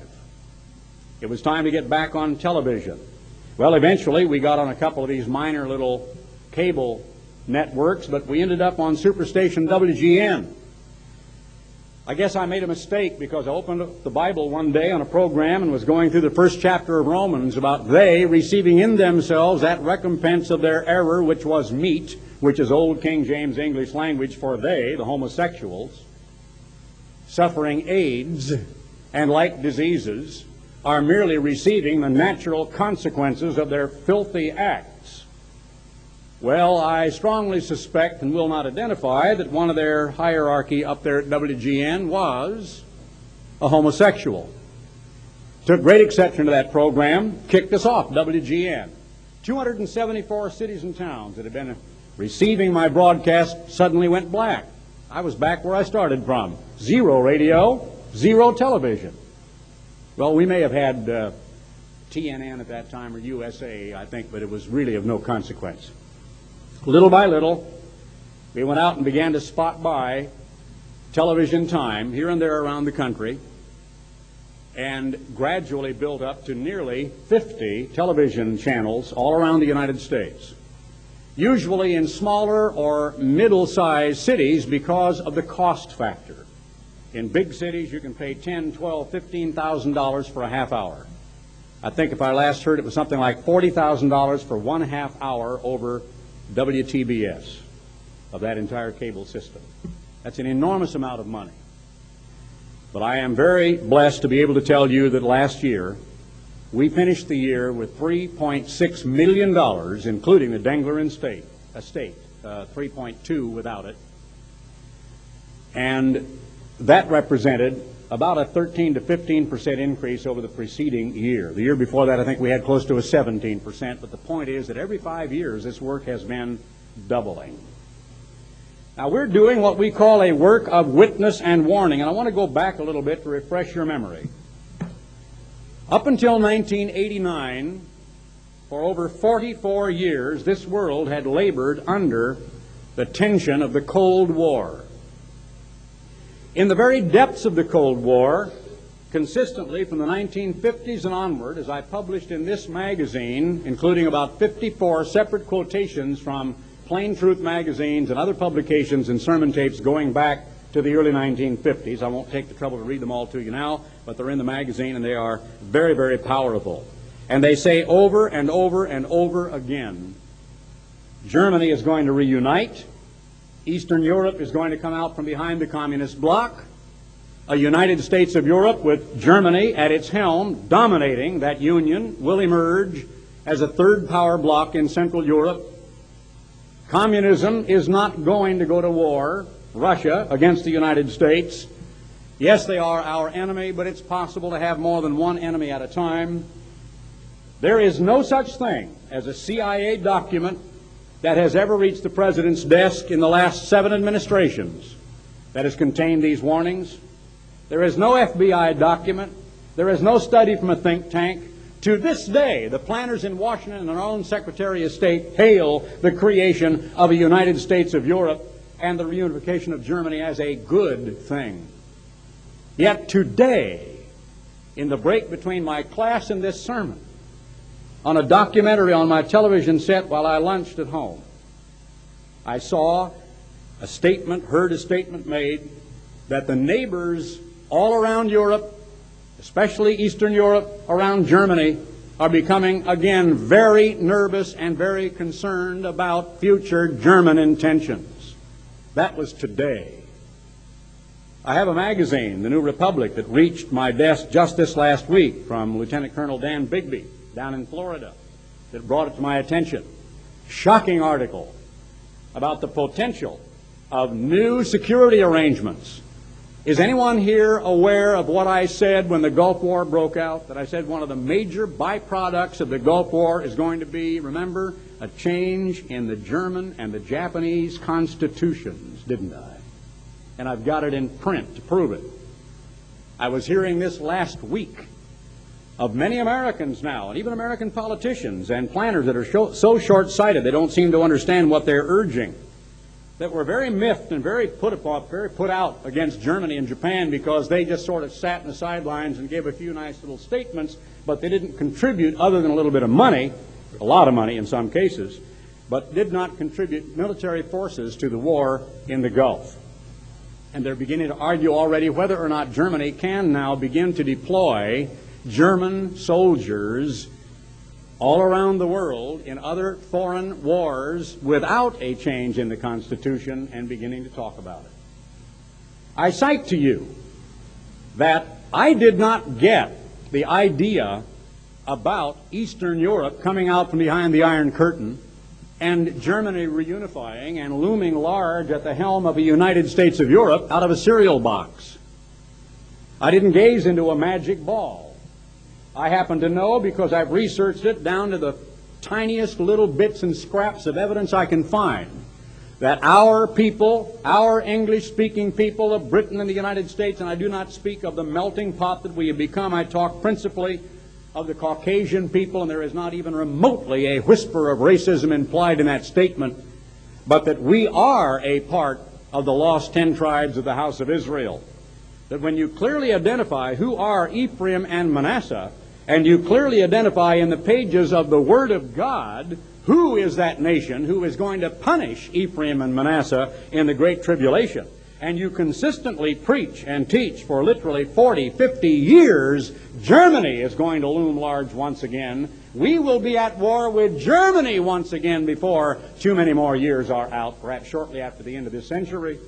It was time to get back on television. Well, eventually we got on a couple of these minor little cable networks, but we ended up on Superstation WGN. I guess I made a mistake because I opened up the Bible one day on a program and was going through the first chapter of Romans about they receiving in themselves that recompense of their error, which was meat, which is Old King James English language for they, the homosexuals, suffering AIDS and like diseases, are merely receiving the natural consequences of their filthy acts. Well, I strongly suspect and will not identify that one of their hierarchy up there at WGN was a homosexual. Took great exception to that program, kicked us off, WGN. 274 cities and towns that had been receiving my broadcast suddenly went black. I was back where I started from. Zero radio, zero television. Well, we may have had uh, TNN at that time or USA, I think, but it was really of no consequence. Little buy little, we went out and began to spot by television time here and there around the country and gradually built up to nearly 50 television channels all around the United States. Usually in smaller or middle-sized cities because of the cost factor. In big cities, you can pay ten, twelve, fifteen thousand dollars for a half hour. I think if I last heard, it was something like forty thousand dollars for one half hour over WTBS of that entire cable system. That's an enormous amount of money. But I am very blessed to be able to tell you that last year we finished the year with $3.6 million, including the Dengler estate, estate uh, 3.2 without it. And that represented about a 13 to 15 percent increase over the preceding year. The year before that, I think we had close to a 17 percent. But the point is that every five years, this work has been doubling. Now, we're doing what we call a work of witness and warning. And I want to go back a little bit to refresh your memory. Up until 1989, for over 44 years, this world had labored under the tension of the Cold War. In the very depths of the Cold War, consistently from the 1950s and onward, as I published in this magazine, including about 54 separate quotations from Plain Truth magazines and other publications and sermon tapes going back to the early 1950s. I won't take the trouble to read them all to you now, but they're in the magazine and they are very, very powerful. And they say over and over and over again Germany is going to reunite. Eastern Europe is going to come out from behind the communist bloc. A United States of Europe with Germany at its helm dominating that union will emerge as a third power bloc in Central Europe. Communism is not going to go to war, Russia against the United States. Yes, they are our enemy, but it's possible to have more than one enemy at a time. There is no such thing as a CIA document that has ever reached the President's desk in the last seven administrations that has contained these warnings. There is no FBI document. There is no study from a think tank. To this day, the planners in Washington and our own Secretary of State hail the creation of a United States of Europe and the reunification of Germany as a good thing. Yet today, in the break between my class and this sermon, on a documentary on my television set while I lunched at home, I saw a statement, heard a statement made that the neighbors all around Europe, especially Eastern Europe, around Germany, are becoming again very nervous and very concerned about future German intentions. That was today. I have a magazine, The New Republic, that reached my desk just this last week from Lieutenant Colonel Dan Bigby down in Florida that brought it to my attention. Shocking article about the potential of new security arrangements. Is anyone here aware of what I said when the Gulf War broke out? That I said one of the major byproducts of the Gulf War is going to be, remember, a change in the German and the Japanese constitutions, didn't I? And I've got it in print to prove it. I was hearing this last week of many Americans now, and even American politicians and planners that are so short sighted they don't seem to understand what they're urging, that were very miffed and very put, upon, very put out against Germany and Japan because they just sort of sat in the sidelines and gave a few nice little statements, but they didn't contribute other than a little bit of money, a lot of money in some cases, but did not contribute military forces to the war in the Gulf. And they're beginning to argue already whether or not Germany can now begin to deploy German soldiers all around the world in other foreign wars without a change in the Constitution and beginning to talk about it. I cite to you that I did not get the idea about Eastern Europe coming out from behind the Iron Curtain and Germany reunifying and looming large at the helm of a United States of Europe out of a cereal box. I didn't gaze into a magic ball. I happen to know because I've researched it down to the tiniest little bits and scraps of evidence I can find that our people, our English speaking people of Britain and the United States, and I do not speak of the melting pot that we have become, I talk principally of the Caucasian people, and there is not even remotely a whisper of racism implied in that statement, but that we are a part of the lost ten tribes of the house of Israel. That when you clearly identify who are Ephraim and Manasseh, and you clearly identify in the pages of the Word of God who is that nation who is going to punish Ephraim and Manasseh in the Great Tribulation. And you consistently preach and teach for literally 40, 50 years, Germany is going to loom large once again. We will be at war with Germany once again before too many more years are out, perhaps shortly after the end of this century.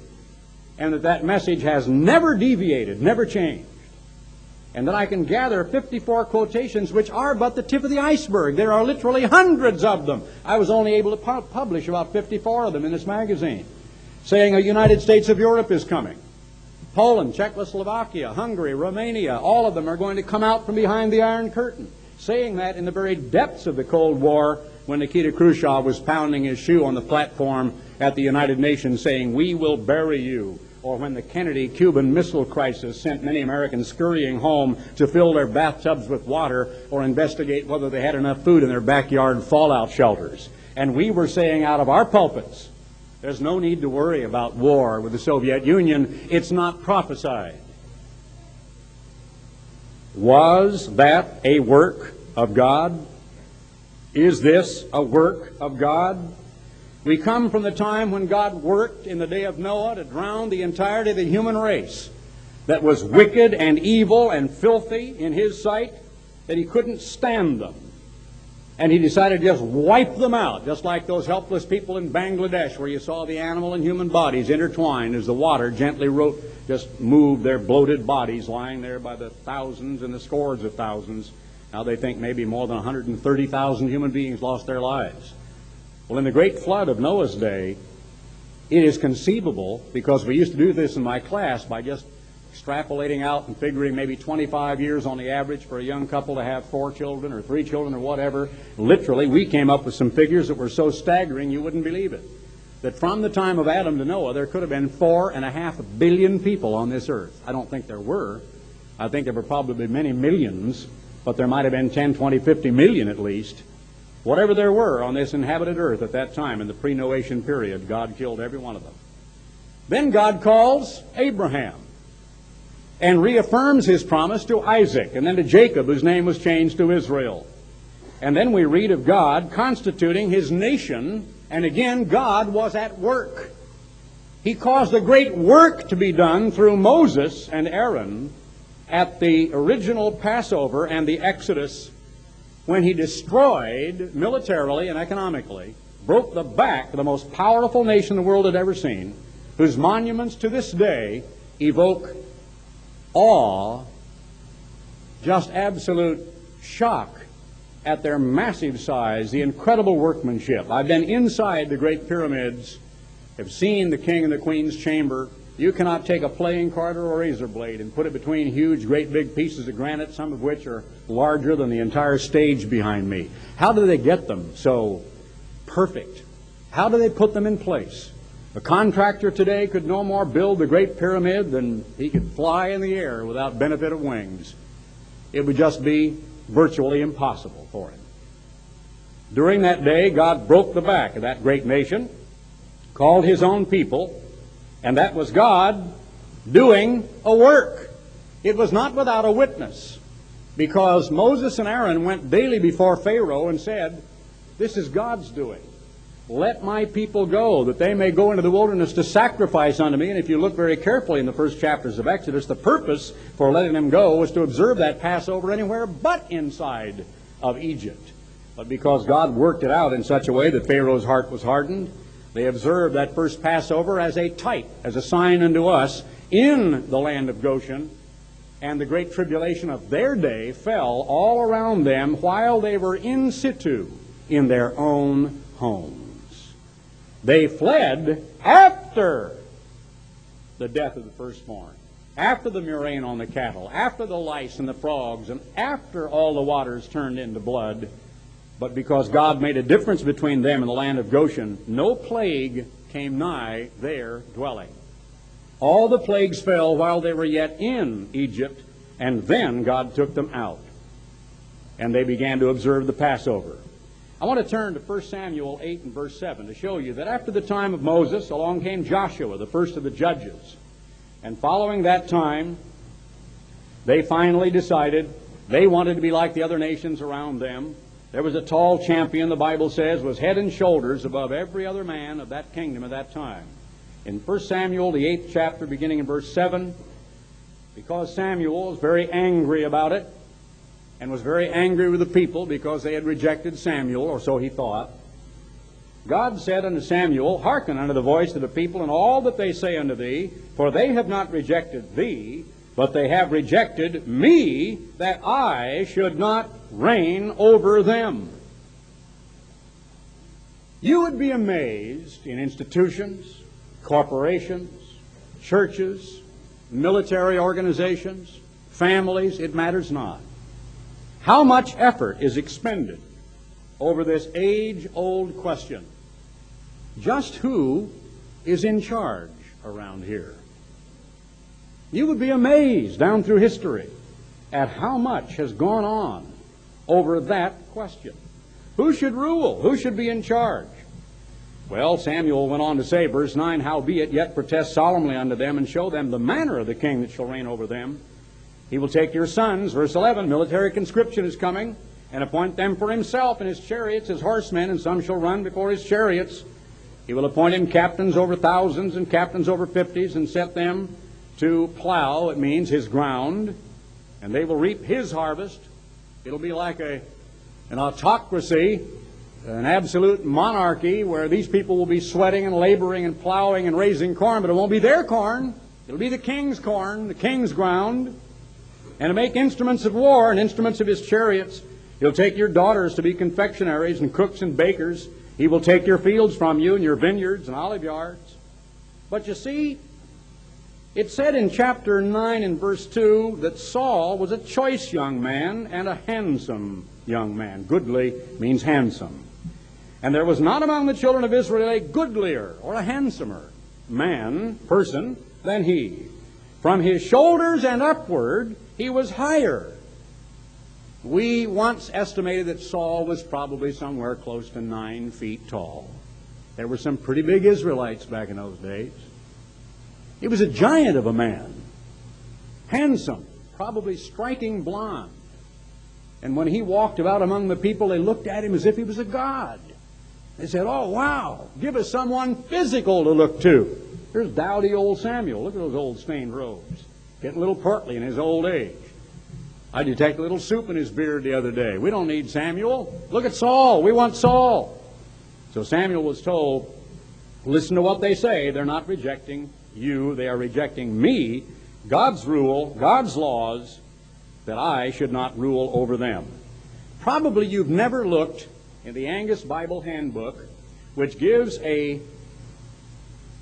And that that message has never deviated, never changed and that I can gather 54 quotations which are but the tip of the iceberg. There are literally hundreds of them. I was only able to pu- publish about 54 of them in this magazine, saying a United States of Europe is coming. Poland, Czechoslovakia, Hungary, Romania, all of them are going to come out from behind the Iron Curtain, saying that in the very depths of the Cold War when Nikita Khrushchev was pounding his shoe on the platform at the United Nations saying, We will bury you or when the Kennedy Cuban Missile Crisis sent many Americans scurrying home to fill their bathtubs with water or investigate whether they had enough food in their backyard fallout shelters. And we were saying out of our pulpits, there's no need to worry about war with the Soviet Union. It's not prophesied. Was that a work of God? Is this a work of God? We come from the time when God worked in the day of Noah to drown the entirety of the human race that was wicked and evil and filthy in his sight, that he couldn't stand them. And he decided to just wipe them out, just like those helpless people in Bangladesh where you saw the animal and human bodies intertwined as the water gently ro- just moved their bloated bodies lying there by the thousands and the scores of thousands. Now they think maybe more than 130,000 human beings lost their lives. Well, in the great flood of Noah's day, it is conceivable, because we used to do this in my class by just extrapolating out and figuring maybe 25 years on the average for a young couple to have four children or three children or whatever. Literally, we came up with some figures that were so staggering you wouldn't believe it. That from the time of Adam to Noah, there could have been four and a half billion people on this earth. I don't think there were. I think there were probably many millions, but there might have been 10, 20, 50 million at least. Whatever there were on this inhabited earth at that time in the pre Noachian period, God killed every one of them. Then God calls Abraham and reaffirms his promise to Isaac and then to Jacob, whose name was changed to Israel. And then we read of God constituting his nation, and again, God was at work. He caused a great work to be done through Moses and Aaron at the original Passover and the Exodus when he destroyed militarily and economically, broke the back of the most powerful nation the world had ever seen, whose monuments to this day evoke awe, just absolute shock at their massive size, the incredible workmanship. I've been inside the great pyramids, have seen the king and the queen's chamber. You cannot take a playing card or a razor blade and put it between huge, great big pieces of granite, some of which are larger than the entire stage behind me. How do they get them so perfect? How do they put them in place? A contractor today could no more build the Great Pyramid than he could fly in the air without benefit of wings. It would just be virtually impossible for him. During that day, God broke the back of that great nation, called his own people, and that was God doing a work. It was not without a witness, because Moses and Aaron went daily before Pharaoh and said, This is God's doing. Let my people go, that they may go into the wilderness to sacrifice unto me. And if you look very carefully in the first chapters of Exodus, the purpose for letting them go was to observe that Passover anywhere but inside of Egypt. But because God worked it out in such a way that Pharaoh's heart was hardened, they observed that first Passover as a type, as a sign unto us in the land of Goshen. And the great tribulation of their day fell all around them while they were in situ in their own homes. They fled after the death of the firstborn, after the murrain on the cattle, after the lice and the frogs, and after all the waters turned into blood. But because God made a difference between them and the land of Goshen, no plague came nigh their dwelling. All the plagues fell while they were yet in Egypt, and then God took them out. And they began to observe the Passover. I want to turn to 1 Samuel 8 and verse 7 to show you that after the time of Moses, along came Joshua, the first of the judges. And following that time, they finally decided they wanted to be like the other nations around them. There was a tall champion, the Bible says, was head and shoulders above every other man of that kingdom at that time. In 1 Samuel, the 8th chapter, beginning in verse 7, because Samuel was very angry about it, and was very angry with the people because they had rejected Samuel, or so he thought. God said unto Samuel, Hearken unto the voice of the people and all that they say unto thee, for they have not rejected thee, but they have rejected me, that I should not reign over them. You would be amazed in institutions, corporations, churches, military organizations, families, it matters not how much effort is expended over this age old question? Just who is in charge around here? You would be amazed down through history at how much has gone on over that question. Who should rule? Who should be in charge? Well, Samuel went on to say, verse 9, Howbeit, yet protest solemnly unto them, and show them the manner of the king that shall reign over them, he will take your sons, verse 11, military conscription is coming, and appoint them for himself and his chariots, his horsemen, and some shall run before his chariots. He will appoint him captains over thousands and captains over fifties, and set them to plow, it means his ground, and they will reap his harvest. It'll be like a an autocracy, an absolute monarchy where these people will be sweating and laboring and plowing and raising corn, but it won't be their corn. It'll be the king's corn, the king's ground. And to make instruments of war and instruments of his chariots, he'll take your daughters to be confectionaries and cooks and bakers. He will take your fields from you and your vineyards and olive yards. But you see, it said in chapter 9 and verse 2 that Saul was a choice young man and a handsome young man. Goodly means handsome. And there was not among the children of Israel a goodlier or a handsomer man, person, than he. From his shoulders and upward, he was higher. We once estimated that Saul was probably somewhere close to nine feet tall. There were some pretty big Israelites back in those days. He was a giant of a man, handsome, probably striking blonde. And when he walked about among the people, they looked at him as if he was a god. They said, Oh, wow, give us someone physical to look to. Here's dowdy old Samuel. Look at those old stained robes. Getting a little portly in his old age. I detect a little soup in his beard the other day. We don't need Samuel. Look at Saul. We want Saul. So Samuel was told, listen to what they say. They're not rejecting you, they are rejecting me, God's rule, God's laws, that I should not rule over them. Probably you've never looked in the Angus Bible Handbook, which gives a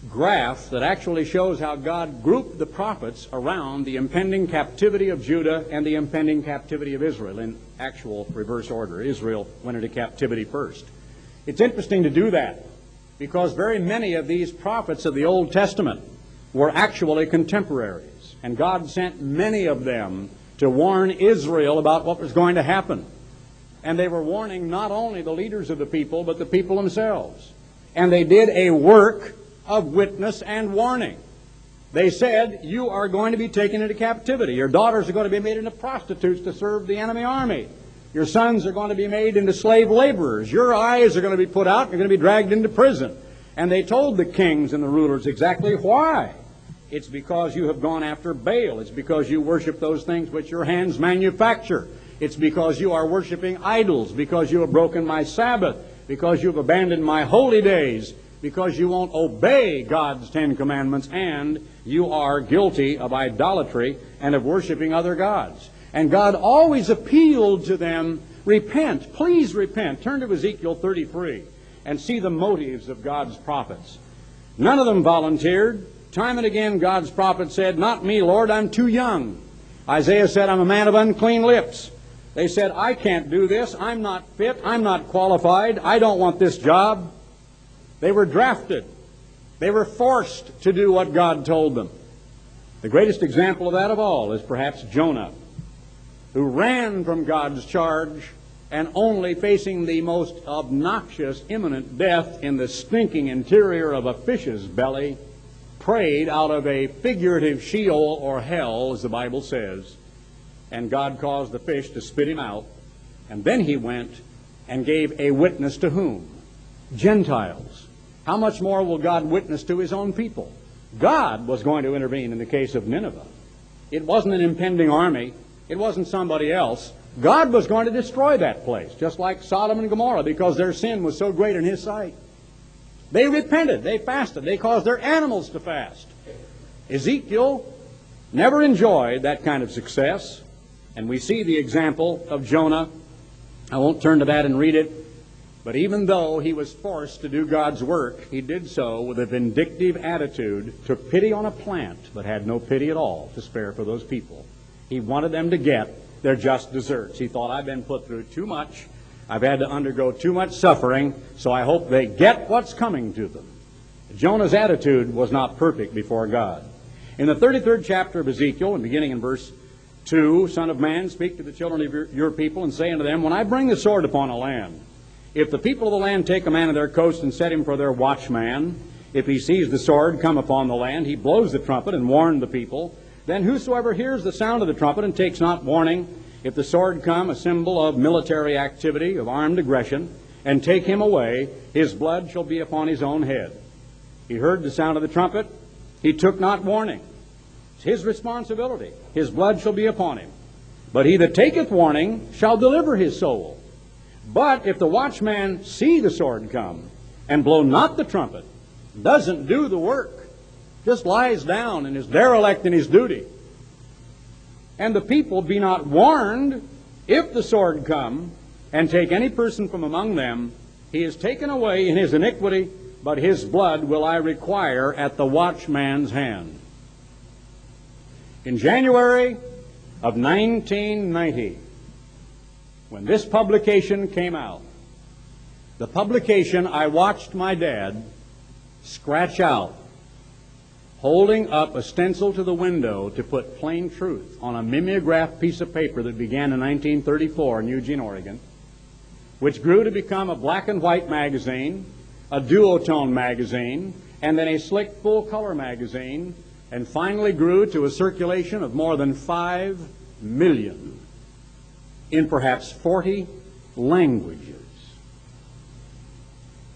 graph that actually shows how God grouped the prophets around the impending captivity of Judah and the impending captivity of Israel in actual reverse order. Israel went into captivity first. It's interesting to do that because very many of these prophets of the Old Testament were actually contemporaries, and God sent many of them to warn Israel about what was going to happen. And they were warning not only the leaders of the people, but the people themselves. And they did a work of witness and warning. They said, You are going to be taken into captivity. Your daughters are going to be made into prostitutes to serve the enemy army. Your sons are going to be made into slave laborers. Your eyes are going to be put out. You're going to be dragged into prison. And they told the kings and the rulers exactly why. It's because you have gone after Baal. It's because you worship those things which your hands manufacture. It's because you are worshiping idols, because you have broken my Sabbath, because you have abandoned my holy days, because you won't obey God's Ten Commandments, and you are guilty of idolatry and of worshiping other gods. And God always appealed to them, repent, please repent. Turn to Ezekiel 33 and see the motives of God's prophets. None of them volunteered. Time and again, God's prophet said, Not me, Lord, I'm too young. Isaiah said, I'm a man of unclean lips. They said, I can't do this. I'm not fit. I'm not qualified. I don't want this job. They were drafted. They were forced to do what God told them. The greatest example of that of all is perhaps Jonah, who ran from God's charge and only facing the most obnoxious imminent death in the stinking interior of a fish's belly, prayed out of a figurative Sheol or hell, as the Bible says, and God caused the fish to spit him out. And then he went and gave a witness to whom? Gentiles. How much more will God witness to his own people? God was going to intervene in the case of Nineveh. It wasn't an impending army. It wasn't somebody else. God was going to destroy that place, just like Sodom and Gomorrah, because their sin was so great in his sight. They repented. They fasted. They caused their animals to fast. Ezekiel never enjoyed that kind of success. And we see the example of Jonah. I won't turn to that and read it. But even though he was forced to do God's work, he did so with a vindictive attitude, took pity on a plant, but had no pity at all to spare for those people. He wanted them to get their just deserts. He thought, I've been put through too much. I've had to undergo too much suffering, so I hope they get what's coming to them. Jonah's attitude was not perfect before God. In the 33rd chapter of Ezekiel, and beginning in verse 2, Son of man, speak to the children of your, your people and say unto them, When I bring the sword upon a land, if the people of the land take a man of their coast and set him for their watchman, if he sees the sword come upon the land, he blows the trumpet and warns the people. Then whosoever hears the sound of the trumpet and takes not warning, if the sword come, a symbol of military activity, of armed aggression, and take him away, his blood shall be upon his own head. He heard the sound of the trumpet. He took not warning. It's his responsibility. His blood shall be upon him. But he that taketh warning shall deliver his soul. But if the watchman see the sword come and blow not the trumpet, doesn't do the work, just lies down and is derelict in his duty, and the people be not warned, if the sword come and take any person from among them, he is taken away in his iniquity, but his blood will I require at the watchman's hand. In January of 1990, when this publication came out, the publication I watched my dad scratch out, holding up a stencil to the window to put plain truth on a mimeographed piece of paper that began in 1934 in Eugene, Oregon, which grew to become a black and white magazine, a duotone magazine, and then a slick full color magazine, and finally grew to a circulation of more than 5 million in perhaps 40 languages.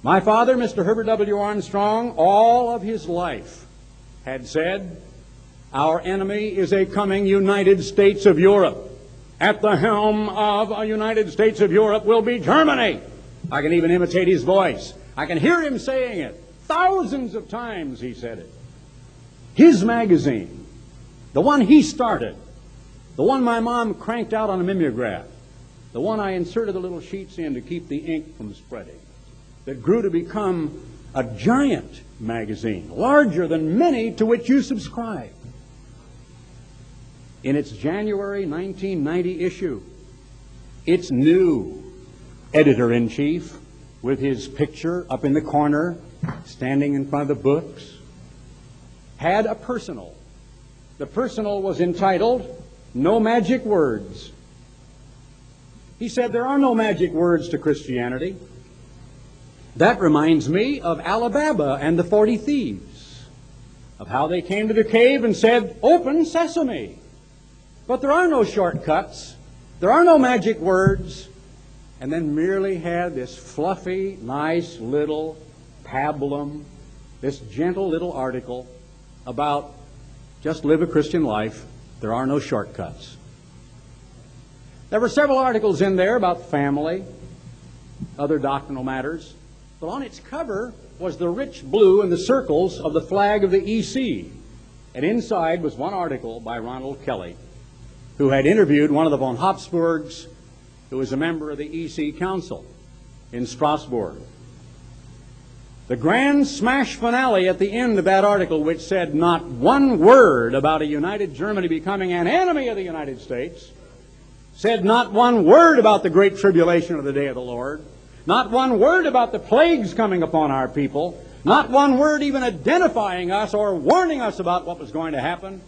My father, Mr. Herbert W. Armstrong, all of his life had said, Our enemy is a coming United States of Europe. At the helm of a United States of Europe will be Germany. I can even imitate his voice. I can hear him saying it. Thousands of times he said it. His magazine, the one he started, the one my mom cranked out on a mimeograph, the one I inserted the little sheets in to keep the ink from spreading, that grew to become a giant magazine, larger than many to which you subscribe. In its January 1990 issue, its new editor in chief, with his picture up in the corner, standing in front of the books, had a personal. The personal was entitled No Magic Words. He said there are no magic words to Christianity. That reminds me of Alibaba and the 40 thieves, of how they came to the cave and said, Open sesame. But there are no shortcuts, there are no magic words, and then merely had this fluffy, nice little pablum, this gentle little article about just live a Christian life. There are no shortcuts. There were several articles in there about family, other doctrinal matters, but on its cover was the rich blue and the circles of the flag of the EC. And inside was one article by Ronald Kelly, who had interviewed one of the von Habsburgs, who was a member of the EC Council in Strasbourg. The grand smash finale at the end of that article, which said not one word about a united Germany becoming an enemy of the United States, said not one word about the great tribulation of the day of the Lord, not one word about the plagues coming upon our people, not one word even identifying us or warning us about what was going to happen,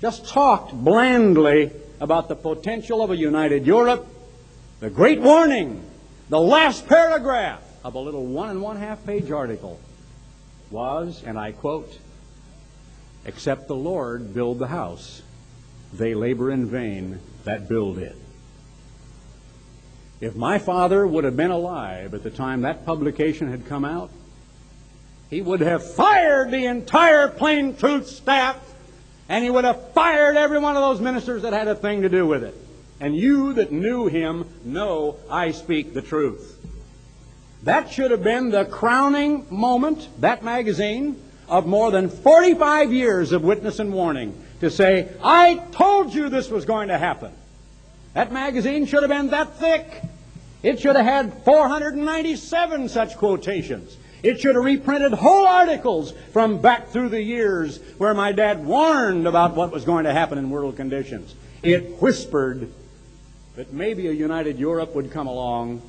just talked blandly about the potential of a united Europe, the great warning, the last paragraph of a little one and one half page article was, and I quote, Except the Lord build the house, they labor in vain that build it. If my father would have been alive at the time that publication had come out, he would have fired the entire Plain Truth staff, and he would have fired every one of those ministers that had a thing to do with it. And you that knew him know I speak the truth. That should have been the crowning moment, that magazine, of more than 45 years of witness and warning to say, I told you this was going to happen. That magazine should have been that thick. It should have had 497 such quotations. It should have reprinted whole articles from back through the years where my dad warned about what was going to happen in world conditions. It whispered that maybe a united Europe would come along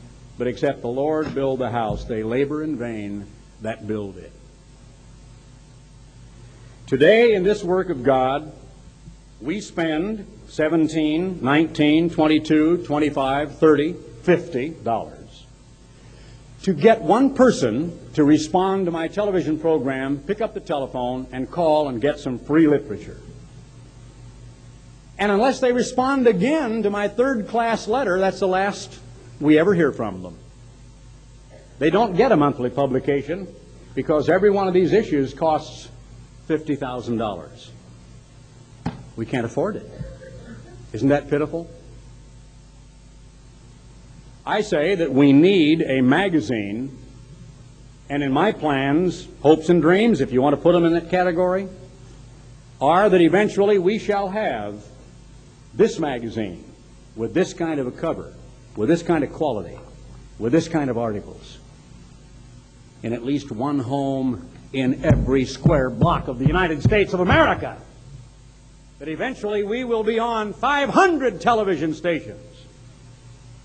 but except the Lord build the house, they labor in vain that build it. Today, in this work of God, we spend 17, 19, 22, 25, 30, 50 dollars to get one person to respond to my television program, pick up the telephone, and call and get some free literature. And unless they respond again to my third class letter, that's the last we ever hear from them. They don't get a monthly publication because every one of these issues costs $50,000. We can't afford it. Isn't that pitiful? I say that we need a magazine, and in my plans, hopes and dreams, if you want to put them in that category, are that eventually we shall have this magazine with this kind of a cover, with this kind of quality, with this kind of articles, in at least one home in every square block of the United States of America. That eventually we will be on 500 television stations.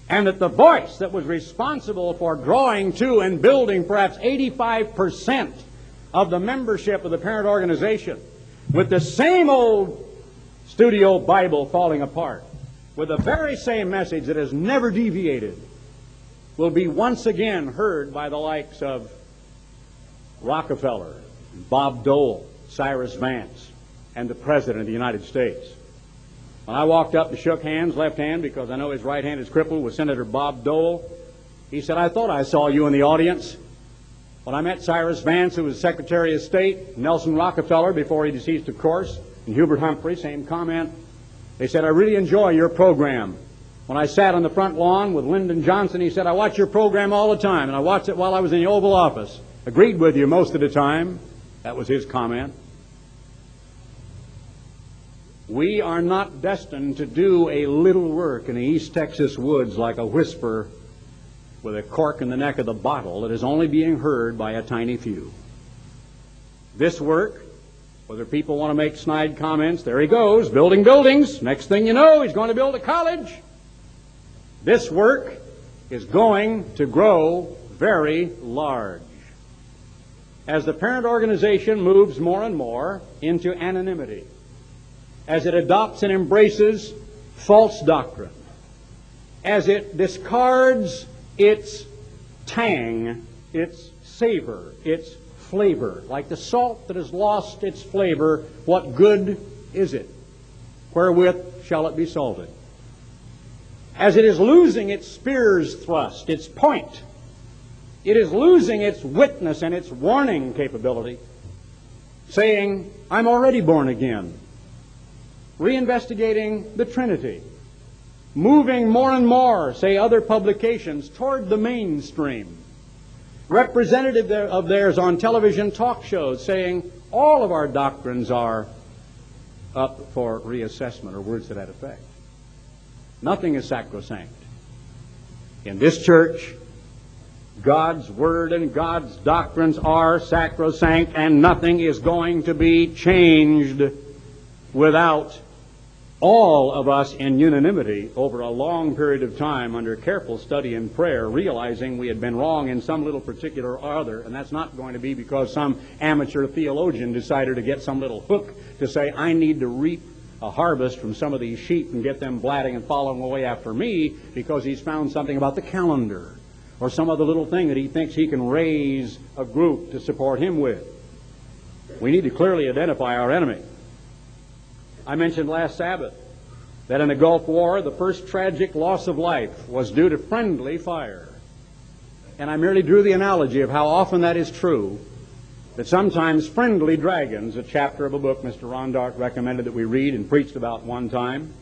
And that the voice that was responsible for drawing to and building perhaps 85% of the membership of the parent organization with the same old studio Bible falling apart, with the very same message that has never deviated, will be once again heard by the likes of Rockefeller, Bob Dole, Cyrus Vance, and the President of the United States. When I walked up and shook hands, left hand, because I know his right hand is crippled, with Senator Bob Dole, he said, I thought I saw you in the audience. When I met Cyrus Vance, who was Secretary of State, Nelson Rockefeller, before he deceased, of course, and Hubert Humphrey, same comment. They said, I really enjoy your program. When I sat on the front lawn with Lyndon Johnson, he said, I watch your program all the time, and I watched it while I was in the Oval Office. Agreed with you most of the time. That was his comment. We are not destined to do a little work in the East Texas woods like a whisper with a cork in the neck of the bottle that is only being heard by a tiny few. This work, whether people want to make snide comments, there he goes, building buildings. Next thing you know, he's going to build a college. This work is going to grow very large. As the parent organization moves more and more into anonymity, as it adopts and embraces false doctrine, as it discards its tang, its savor, its flavor. Like the salt that has lost its flavor, what good is it? Wherewith shall it be salted? As it is losing its spear's thrust, its point, it is losing its witness and its warning capability, saying, I'm already born again. Reinvestigating the Trinity, moving more and more, say other publications, toward the mainstream. Representative of theirs on television talk shows saying all of our doctrines are up for reassessment, or words to that effect. Nothing is sacrosanct. In this church, God's Word and God's doctrines are sacrosanct, and nothing is going to be changed without all of us in unanimity over a long period of time under careful study and prayer, realizing we had been wrong in some little particular or other, and that's not going to be because some amateur theologian decided to get some little hook to say, I need to reap a harvest from some of these sheep and get them blatting and following away after me because he's found something about the calendar or some other little thing that he thinks he can raise a group to support him with. We need to clearly identify our enemy. I mentioned last Sabbath that in the Gulf War, the first tragic loss of life was due to friendly fire. And I merely drew the analogy of how often that is true, that sometimes friendly dragons, a chapter of a book Mr. Rondart recommended that we read and preached about one time,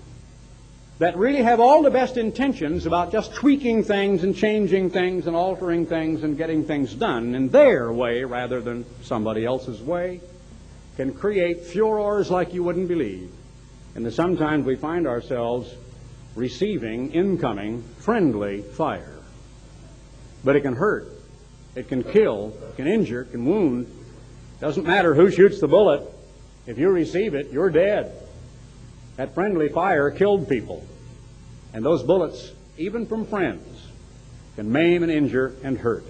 that really have all the best intentions about just tweaking things and changing things and altering things and getting things done in their way rather than somebody else's way can create furors like you wouldn't believe. And that sometimes we find ourselves receiving incoming friendly fire. But it can hurt, it can kill, it can injure, it can wound. Doesn't matter who shoots the bullet. If you receive it, you're dead. That friendly fire killed people. And those bullets, even from friends, can maim and injure and hurt.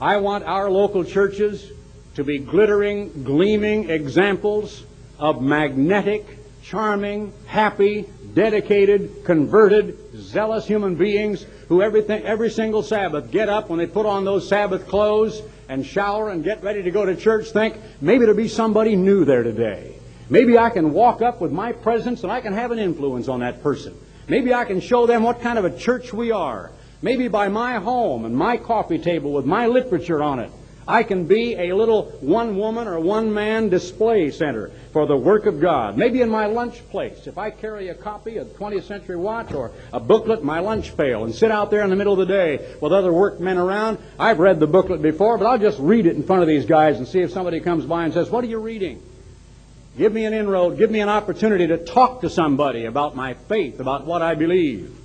I want our local churches to be glittering, gleaming examples of magnetic, charming, happy, dedicated, converted, zealous human beings who everything, every single Sabbath get up when they put on those Sabbath clothes and shower and get ready to go to church, think maybe there'll be somebody new there today. Maybe I can walk up with my presence and I can have an influence on that person. Maybe I can show them what kind of a church we are. Maybe by my home and my coffee table with my literature on it, I can be a little one woman or one man display center for the work of God. Maybe in my lunch place, if I carry a copy of 20th Century Watch or a booklet my lunch pail and sit out there in the middle of the day with other workmen around, I've read the booklet before, but I'll just read it in front of these guys and see if somebody comes by and says, What are you reading? Give me an inroad, give me an opportunity to talk to somebody about my faith, about what I believe.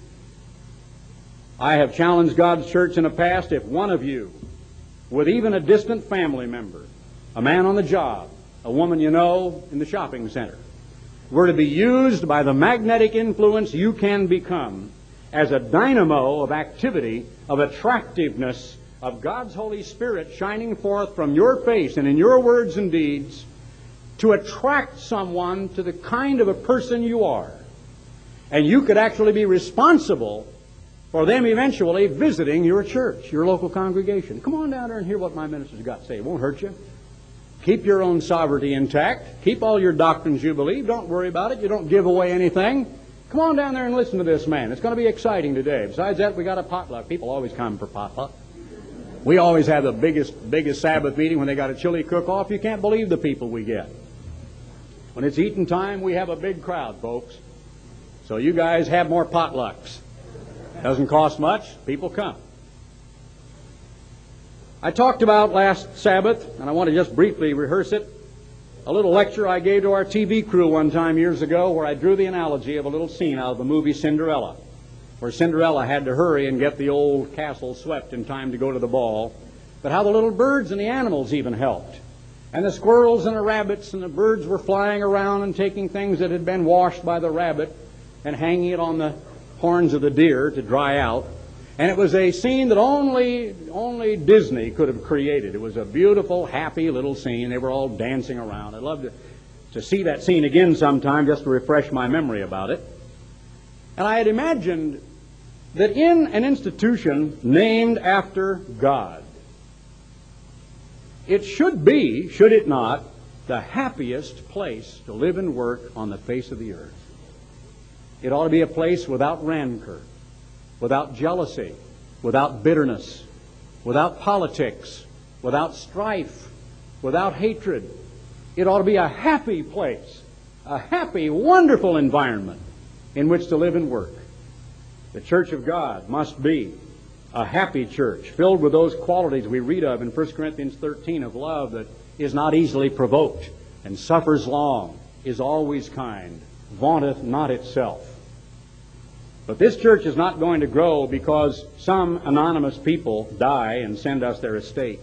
I have challenged God's church in the past if one of you, with even a distant family member, a man on the job, a woman you know in the shopping center, were to be used by the magnetic influence you can become as a dynamo of activity, of attractiveness, of God's Holy Spirit shining forth from your face and in your words and deeds to attract someone to the kind of a person you are. And you could actually be responsible for them eventually visiting your church, your local congregation. Come on down there and hear what my minister's got to say. It won't hurt you. Keep your own sovereignty intact. Keep all your doctrines you believe. Don't worry about it. You don't give away anything. Come on down there and listen to this man. It's going to be exciting today. Besides that, we got a potluck. People always come for potluck. We always have the biggest, biggest Sabbath meeting when they got a chili cook-off. You can't believe the people we get. When it's eating time, we have a big crowd, folks. So you guys have more potlucks. Doesn't cost much. People come. I talked about last Sabbath, and I want to just briefly rehearse it. A little lecture I gave to our TV crew one time years ago where I drew the analogy of a little scene out of the movie Cinderella, where Cinderella had to hurry and get the old castle swept in time to go to the ball, but how the little birds and the animals even helped. And the squirrels and the rabbits and the birds were flying around and taking things that had been washed by the rabbit and hanging it on the horns of the deer to dry out. And it was a scene that only, only Disney could have created. It was a beautiful, happy little scene. They were all dancing around. I'd love to, to see that scene again sometime just to refresh my memory about it. And I had imagined that in an institution named after God, it should be, should it not, the happiest place to live and work on the face of the earth. It ought to be a place without rancor, without jealousy, without bitterness, without politics, without strife, without hatred. It ought to be a happy place, a happy, wonderful environment in which to live and work. The church of God must be a happy church, filled with those qualities we read of in 1 Corinthians 13 of love that is not easily provoked and suffers long, is always kind, vaunteth not itself. But this church is not going to grow because some anonymous people die and send us their estate.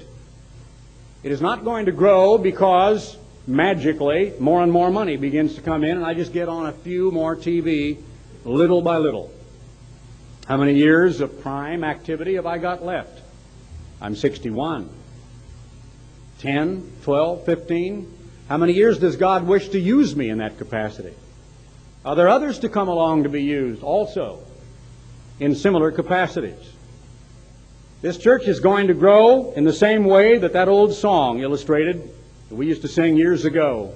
It is not going to grow because magically more and more money begins to come in and I just get on a few more TV little by little. How many years of prime activity have I got left? I'm 61. 10, 12, 15? How many years does God wish to use me in that capacity? Are there others to come along to be used also in similar capacities? This church is going to grow in the same way that that old song illustrated that we used to sing years ago.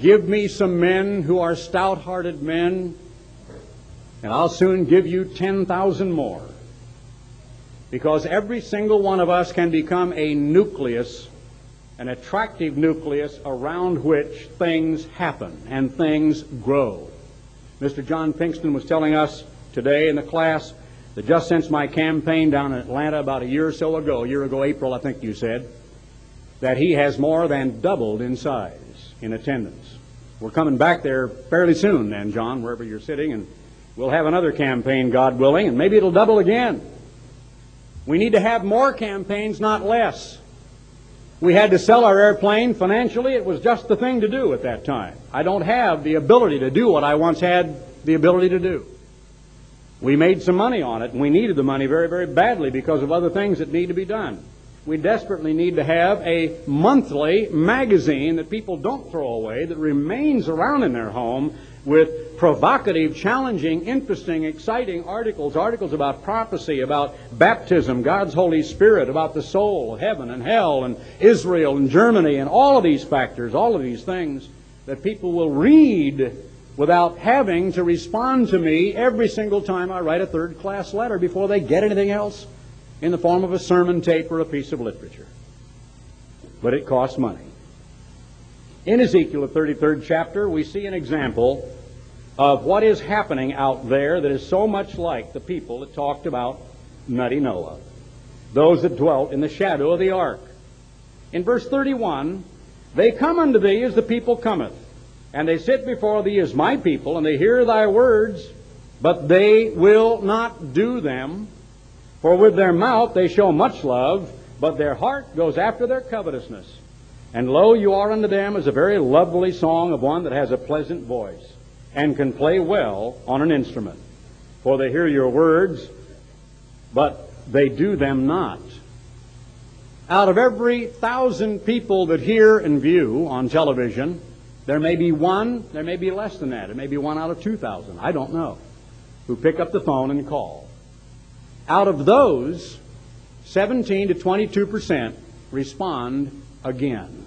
Give me some men who are stout hearted men and I'll soon give you 10,000 more. Because every single one of us can become a nucleus, an attractive nucleus around which things happen and things grow. Mr. John Pinkston was telling us today in the class that just since my campaign down in Atlanta about a year or so ago, a year ago, April, I think you said, that he has more than doubled in size in attendance. We're coming back there fairly soon, then, John, wherever you're sitting, and We'll have another campaign, God willing, and maybe it'll double again. We need to have more campaigns, not less. We had to sell our airplane financially. It was just the thing to do at that time. I don't have the ability to do what I once had the ability to do. We made some money on it, and we needed the money very, very badly because of other things that need to be done. We desperately need to have a monthly magazine that people don't throw away, that remains around in their home with provocative, challenging, interesting, exciting articles, articles about prophecy, about baptism, God's Holy Spirit, about the soul, heaven and hell, and Israel and Germany, and all of these factors, all of these things that people will read without having to respond to me every single time I write a third class letter before they get anything else in the form of a sermon tape or a piece of literature. but it costs money. In Ezekiel, the 33rd chapter, we see an example of what is happening out there that is so much like the people that talked about nutty Noah, those that dwelt in the shadow of the ark. In verse 31, they come unto thee as the people cometh, and they sit before thee as my people, and they hear thy words, but they will not do them. For with their mouth they show much love, but their heart goes after their covetousness. And lo, you are unto them as a very lovely song of one that has a pleasant voice, and can play well on an instrument. For they hear your words, but they do them not. Out of every thousand people that hear and view on television, there may be one, there may be less than that. It may be one out of 2,000. I don't know. Who pick up the phone and call. Out of those, 17 to 22 percent respond again.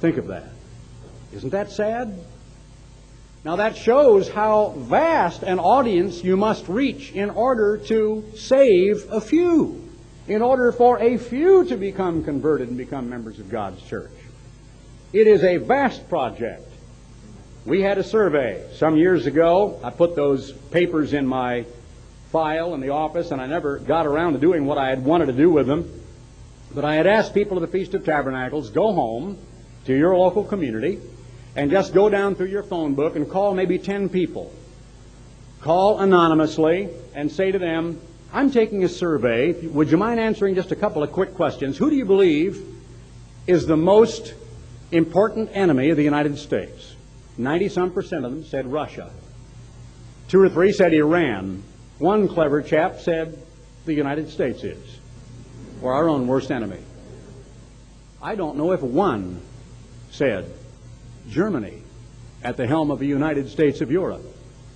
Think of that. Isn't that sad? Now that shows how vast an audience you must reach in order to save a few, in order for a few to become converted and become members of God's church. It is a vast project. We had a survey some years ago. I put those papers in my file in the office, and I never got around to doing what I had wanted to do with them. But I had asked people of the Feast of Tabernacles, go home to your local community and just go down through your phone book and call maybe 10 people. Call anonymously and say to them, I'm taking a survey. Would you mind answering just a couple of quick questions? Who do you believe is the most important enemy of the United States? 90 some percent of them said Russia. Two or three said Iran. One clever chap said the United States is, or our own worst enemy. I don't know if one said Germany at the helm of the United States of Europe.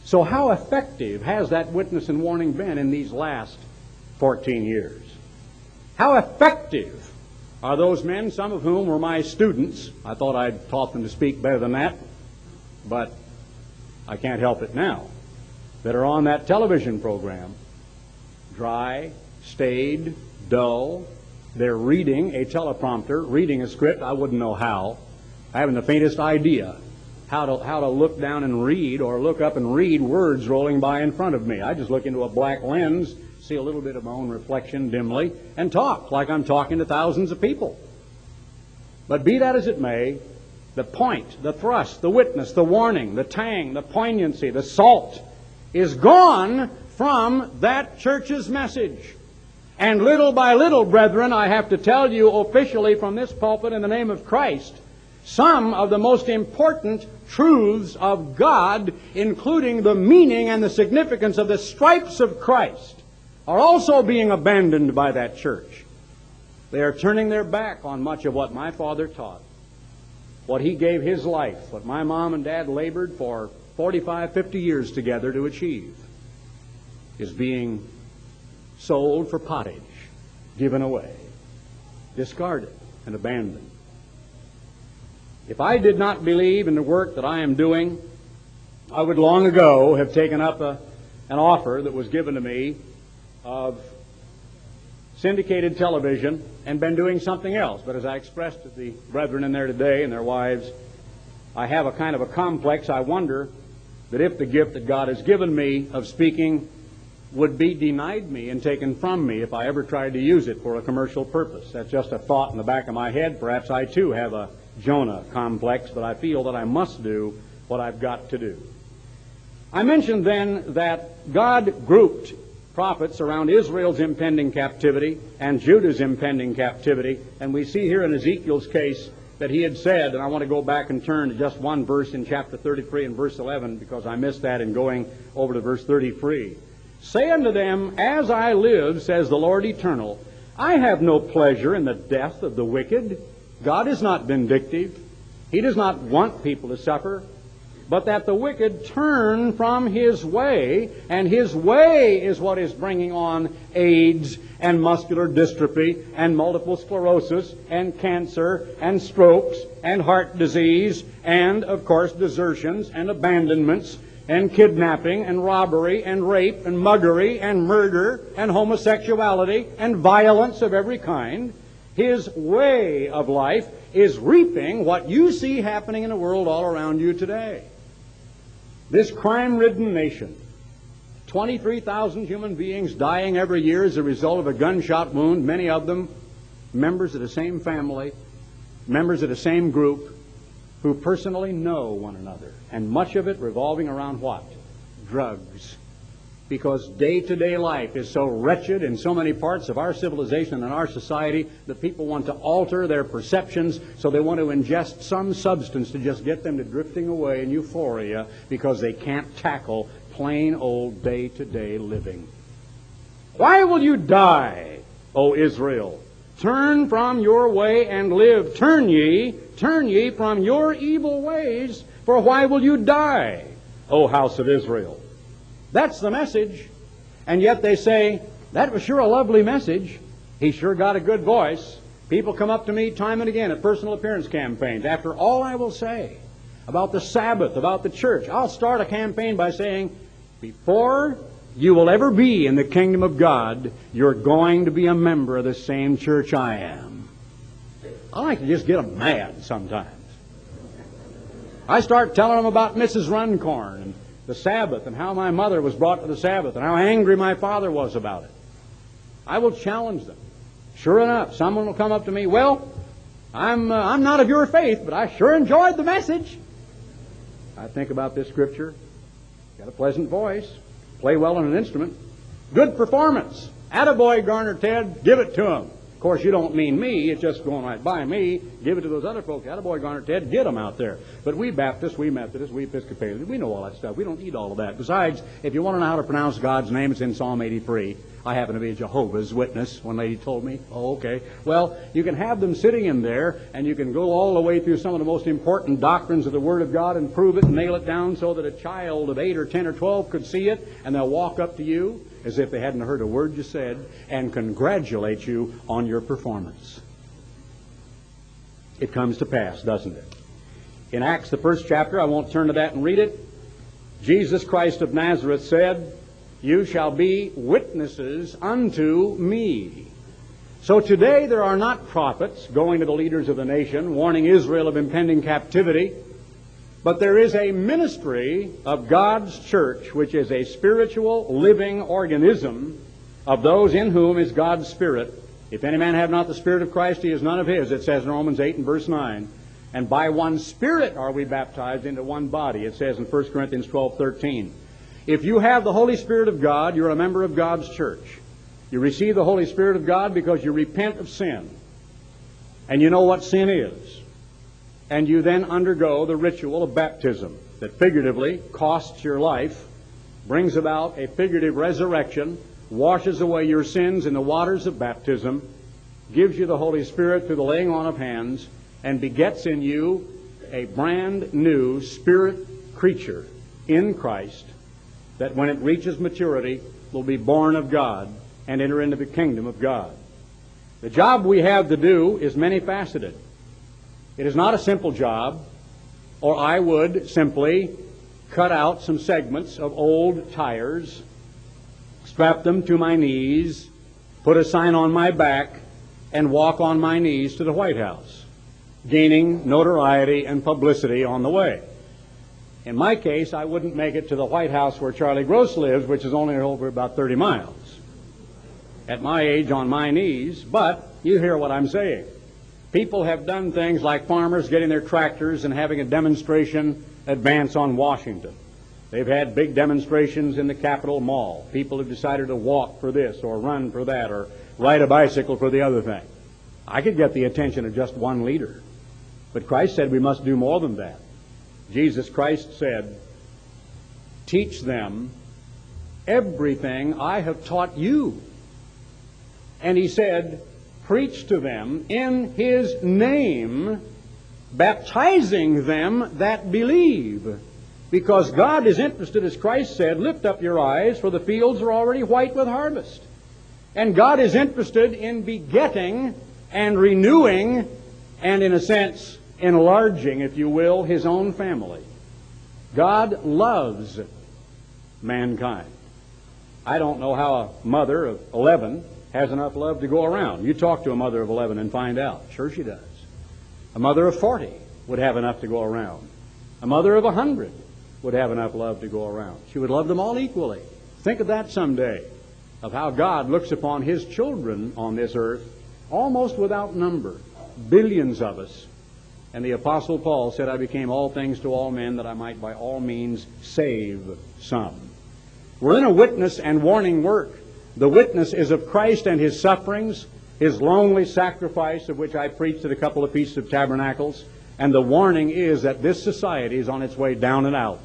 So, how effective has that witness and warning been in these last 14 years? How effective are those men, some of whom were my students? I thought I'd taught them to speak better than that, but I can't help it now. That are on that television program. Dry, staid, dull. They're reading a teleprompter, reading a script. I wouldn't know how. I haven't the faintest idea how to, how to look down and read or look up and read words rolling by in front of me. I just look into a black lens, see a little bit of my own reflection dimly, and talk like I'm talking to thousands of people. But be that as it may, the point, the thrust, the witness, the warning, the tang, the poignancy, the salt is gone from that church's message. And little by little, brethren, I have to tell you officially from this pulpit in the name of Christ, some of the most important truths of God, including the meaning and the significance of the stripes of Christ, are also being abandoned by that church. They are turning their back on much of what my father taught, what he gave his life, what my mom and dad labored for 45, 50 years together to achieve, is being sold for pottage, given away, discarded, and abandoned. If I did not believe in the work that I am doing, I would long ago have taken up a, an offer that was given to me of syndicated television and been doing something else. But as I expressed to the brethren in there today and their wives, I have a kind of a complex. I wonder that if the gift that God has given me of speaking would be denied me and taken from me if I ever tried to use it for a commercial purpose. That's just a thought in the back of my head. Perhaps I too have a Jonah complex, but I feel that I must do what I've got to do. I mentioned then that God grouped prophets around Israel's impending captivity and Judah's impending captivity, and we see here in Ezekiel's case that he had said, and I want to go back and turn to just one verse in chapter 33 and verse 11 because I missed that in going over to verse 33. Say unto them, As I live, says the Lord eternal, I have no pleasure in the death of the wicked God is not vindictive. He does not want people to suffer, but that the wicked turn from his way, and his way is what is bringing on AIDS and muscular dystrophy and multiple sclerosis and cancer and strokes and heart disease and, of course, desertions and abandonments and kidnapping and robbery and rape and muggery and murder and homosexuality and violence of every kind. His way of life, is reaping what you see happening in the world all around you today. This crime ridden nation, 23,000 human beings dying every year as a result of a gunshot wound, many of them members of the same family, members of the same group, who personally know one another. And much of it revolving around what? Drugs. Because day to day life is so wretched in so many parts of our civilization and our society that people want to alter their perceptions, so they want to ingest some substance to just get them to drifting away in euphoria because they can't tackle plain old day to day living. Why will you die, O Israel? Turn from your way and live. Turn ye, turn ye from your evil ways, for why will you die, O house of Israel? That's the message. And yet they say, that was sure a lovely message. He sure got a good voice. People come up to me time and again at personal appearance campaigns. After all I will say about the Sabbath, about the church, I'll start a campaign by saying, before you will ever be in the kingdom of God, you're going to be a member of the same church I am. I like to just get them mad sometimes. I start telling them about Mrs. Runcorn the Sabbath and how my mother was brought to the Sabbath and how angry my father was about it. I will challenge them. Sure enough, someone will come up to me, well, I'm, uh, I'm not of your faith, but I sure enjoyed the message. I think about this scripture. Got a pleasant voice play well on an instrument. Good performance. Attaboy, Garner Ted, give it to him. Of course, you don't mean me. It's just going right by me. Give it to those other folks. Attaboy, Garner Ted, get them out there. But we Baptists, we Methodists, we Episcopalians, we know all that stuff. We don't need all of that. Besides, if you want to know how to pronounce God's name, it's in Psalm 83. I happen to be a Jehovah's Witness. One lady told me, oh, okay. Well, you can have them sitting in there, and you can go all the way through some of the most important doctrines of the Word of God and prove it and nail it down so that a child of 8 or 10 or 12 could see it, and they'll walk up to you as if they hadn't heard a word you said and congratulate you on your performance. It comes to pass, doesn't it? In Acts, the first chapter, I won't turn to that and read it. Jesus Christ of Nazareth said, you shall be witnesses unto me. So today there are not prophets going to the leaders of the nation warning Israel of impending captivity, but there is a ministry of God's church which is a spiritual living organism of those in whom is God's Spirit. If any man have not the Spirit of Christ, he is none of his, it says in Romans 8 and verse 9. And by one Spirit are we baptized into one body, it says in 1 Corinthians 12, 13. If you have the Holy Spirit of God, you're a member of God's church. You receive the Holy Spirit of God because you repent of sin. And you know what sin is. And you then undergo the ritual of baptism that figuratively costs your life, brings about a figurative resurrection, washes away your sins in the waters of baptism, gives you the Holy Spirit through the laying on of hands, and begets in you a brand new spirit creature in Christ that when it reaches maturity will be born of God and enter into the kingdom of God. The job we have to do is many faceted. It is not a simple job, or I would simply cut out some segments of old tires, strap them to my knees, put a sign on my back, and walk on my knees to the White House, gaining notoriety and publicity on the way. In my case, I wouldn't make it to the White House where Charlie Gross lives, which is only over about 30 miles. At my age, on my knees, but you hear what I'm saying. People have done things like farmers getting their tractors and having a demonstration advance on Washington. They've had big demonstrations in the Capitol Mall. People have decided to walk for this or run for that or ride a bicycle for the other thing. I could get the attention of just one leader. But Christ said we must do more than that. Jesus Christ said, Teach them everything I have taught you. And he said, Preach to them in his name, baptizing them that believe. Because God is interested, as Christ said, lift up your eyes, for the fields are already white with harvest. And God is interested in begetting and renewing and, in a sense, enlarging, if you will, his own family. God loves mankind. I don't know how a mother of 11 has enough love to go around. You talk to a mother of 11 and find out. Sure she does. A mother of 40 would have enough to go around. A mother of 100 would have enough love to go around. She would love them all equally. Think of that someday, of how God looks upon His children on this earth, almost without number, billions of us. And the Apostle Paul said, I became all things to all men that I might by all means save some. We're in a witness and warning work. The witness is of Christ and His sufferings, His lonely sacrifice, of which I preached at a couple of Feasts of Tabernacles, and the warning is that this society is on its way down and out.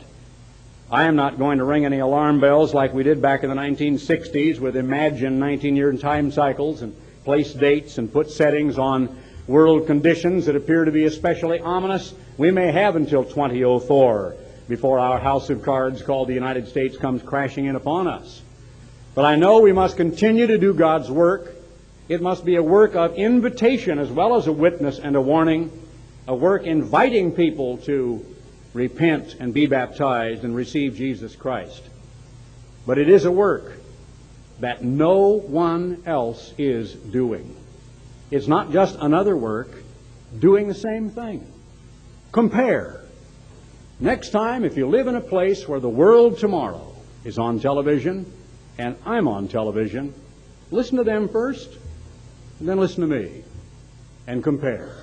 I am not going to ring any alarm bells like we did back in the 1960s with imagined 19-year time cycles and place dates and put settings on world conditions that appear to be especially ominous. We may have until 2004 before our house of cards called the United States comes crashing in upon us. But I know we must continue to do God's work. It must be a work of invitation as well as a witness and a warning, a work inviting people to repent and be baptized and receive Jesus Christ. But it is a work that no one else is doing. It's not just another work doing the same thing. Compare. Next time, if you live in a place where the world tomorrow is on television and I'm on television, listen to them first and then listen to me and compare.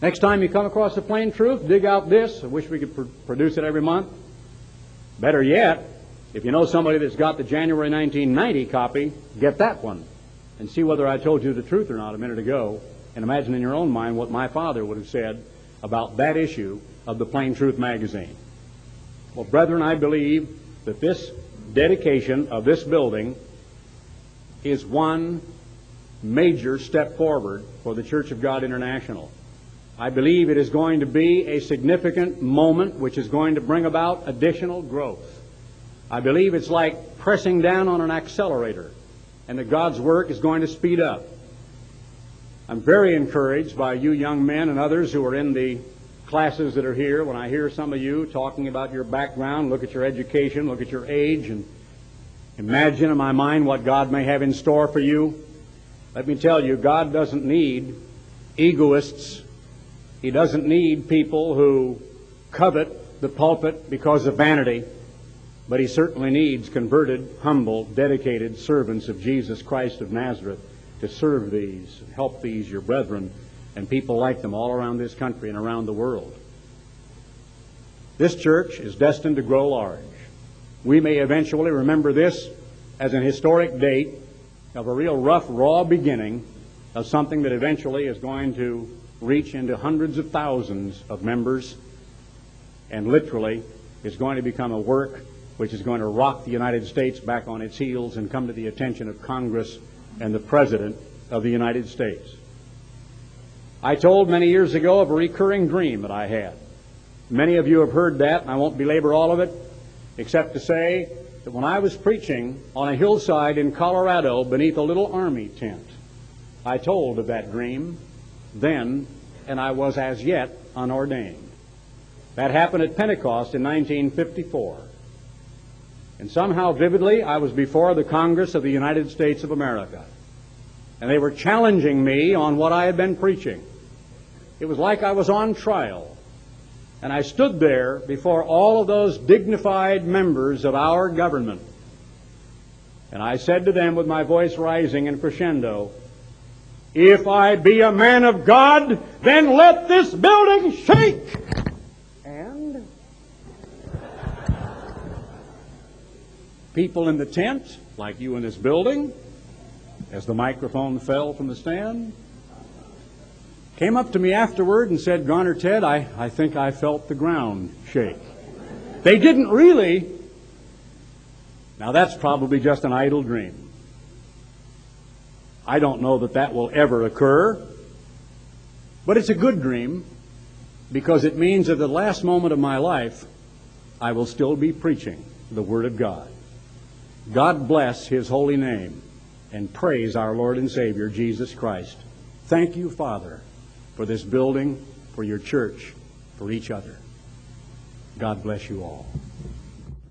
Next time you come across the plain truth, dig out this. I wish we could pr- produce it every month. Better yet, if you know somebody that's got the January 1990 copy, get that one and see whether I told you the truth or not a minute ago. And imagine in your own mind what my father would have said about that issue of the Plain Truth magazine. Well, brethren, I believe that this dedication of this building is one major step forward for the Church of God International. I believe it is going to be a significant moment which is going to bring about additional growth. I believe it's like pressing down on an accelerator and that God's work is going to speed up. I'm very encouraged by you young men and others who are in the classes that are here when I hear some of you talking about your background, look at your education, look at your age, and imagine in my mind what God may have in store for you. Let me tell you, God doesn't need egoists. He doesn't need people who covet the pulpit because of vanity. But he certainly needs converted, humble, dedicated servants of Jesus Christ of Nazareth to serve these, help these, your brethren, and people like them all around this country and around the world. This church is destined to grow large. We may eventually remember this as an historic date of a real rough, raw beginning of something that eventually is going to reach into hundreds of thousands of members and literally is going to become a work which is going to rock the United States back on its heels and come to the attention of Congress and the President of the United States. I told many years ago of a recurring dream that I had. Many of you have heard that, and I won't belabor all of it, except to say that when I was preaching on a hillside in Colorado beneath a little army tent, I told of that dream then, and I was as yet unordained. That happened at Pentecost in 1954. And somehow, vividly, I was before the Congress of the United States of America. And they were challenging me on what I had been preaching. It was like I was on trial. And I stood there before all of those dignified members of our government. And I said to them with my voice rising in crescendo, If I be a man of God, then let this building shake! And people in the tent, like you in this building, as the microphone fell from the stand, came up to me afterward and said, Garner Ted, I, I think I felt the ground shake. They didn't really. Now that's probably just an idle dream. I don't know that that will ever occur, but it's a good dream because it means that at the last moment of my life, I will still be preaching the Word of God. God bless His holy name and praise our Lord and Savior, Jesus Christ. Thank you, Father, for this building, for your church, for each other. God bless you all.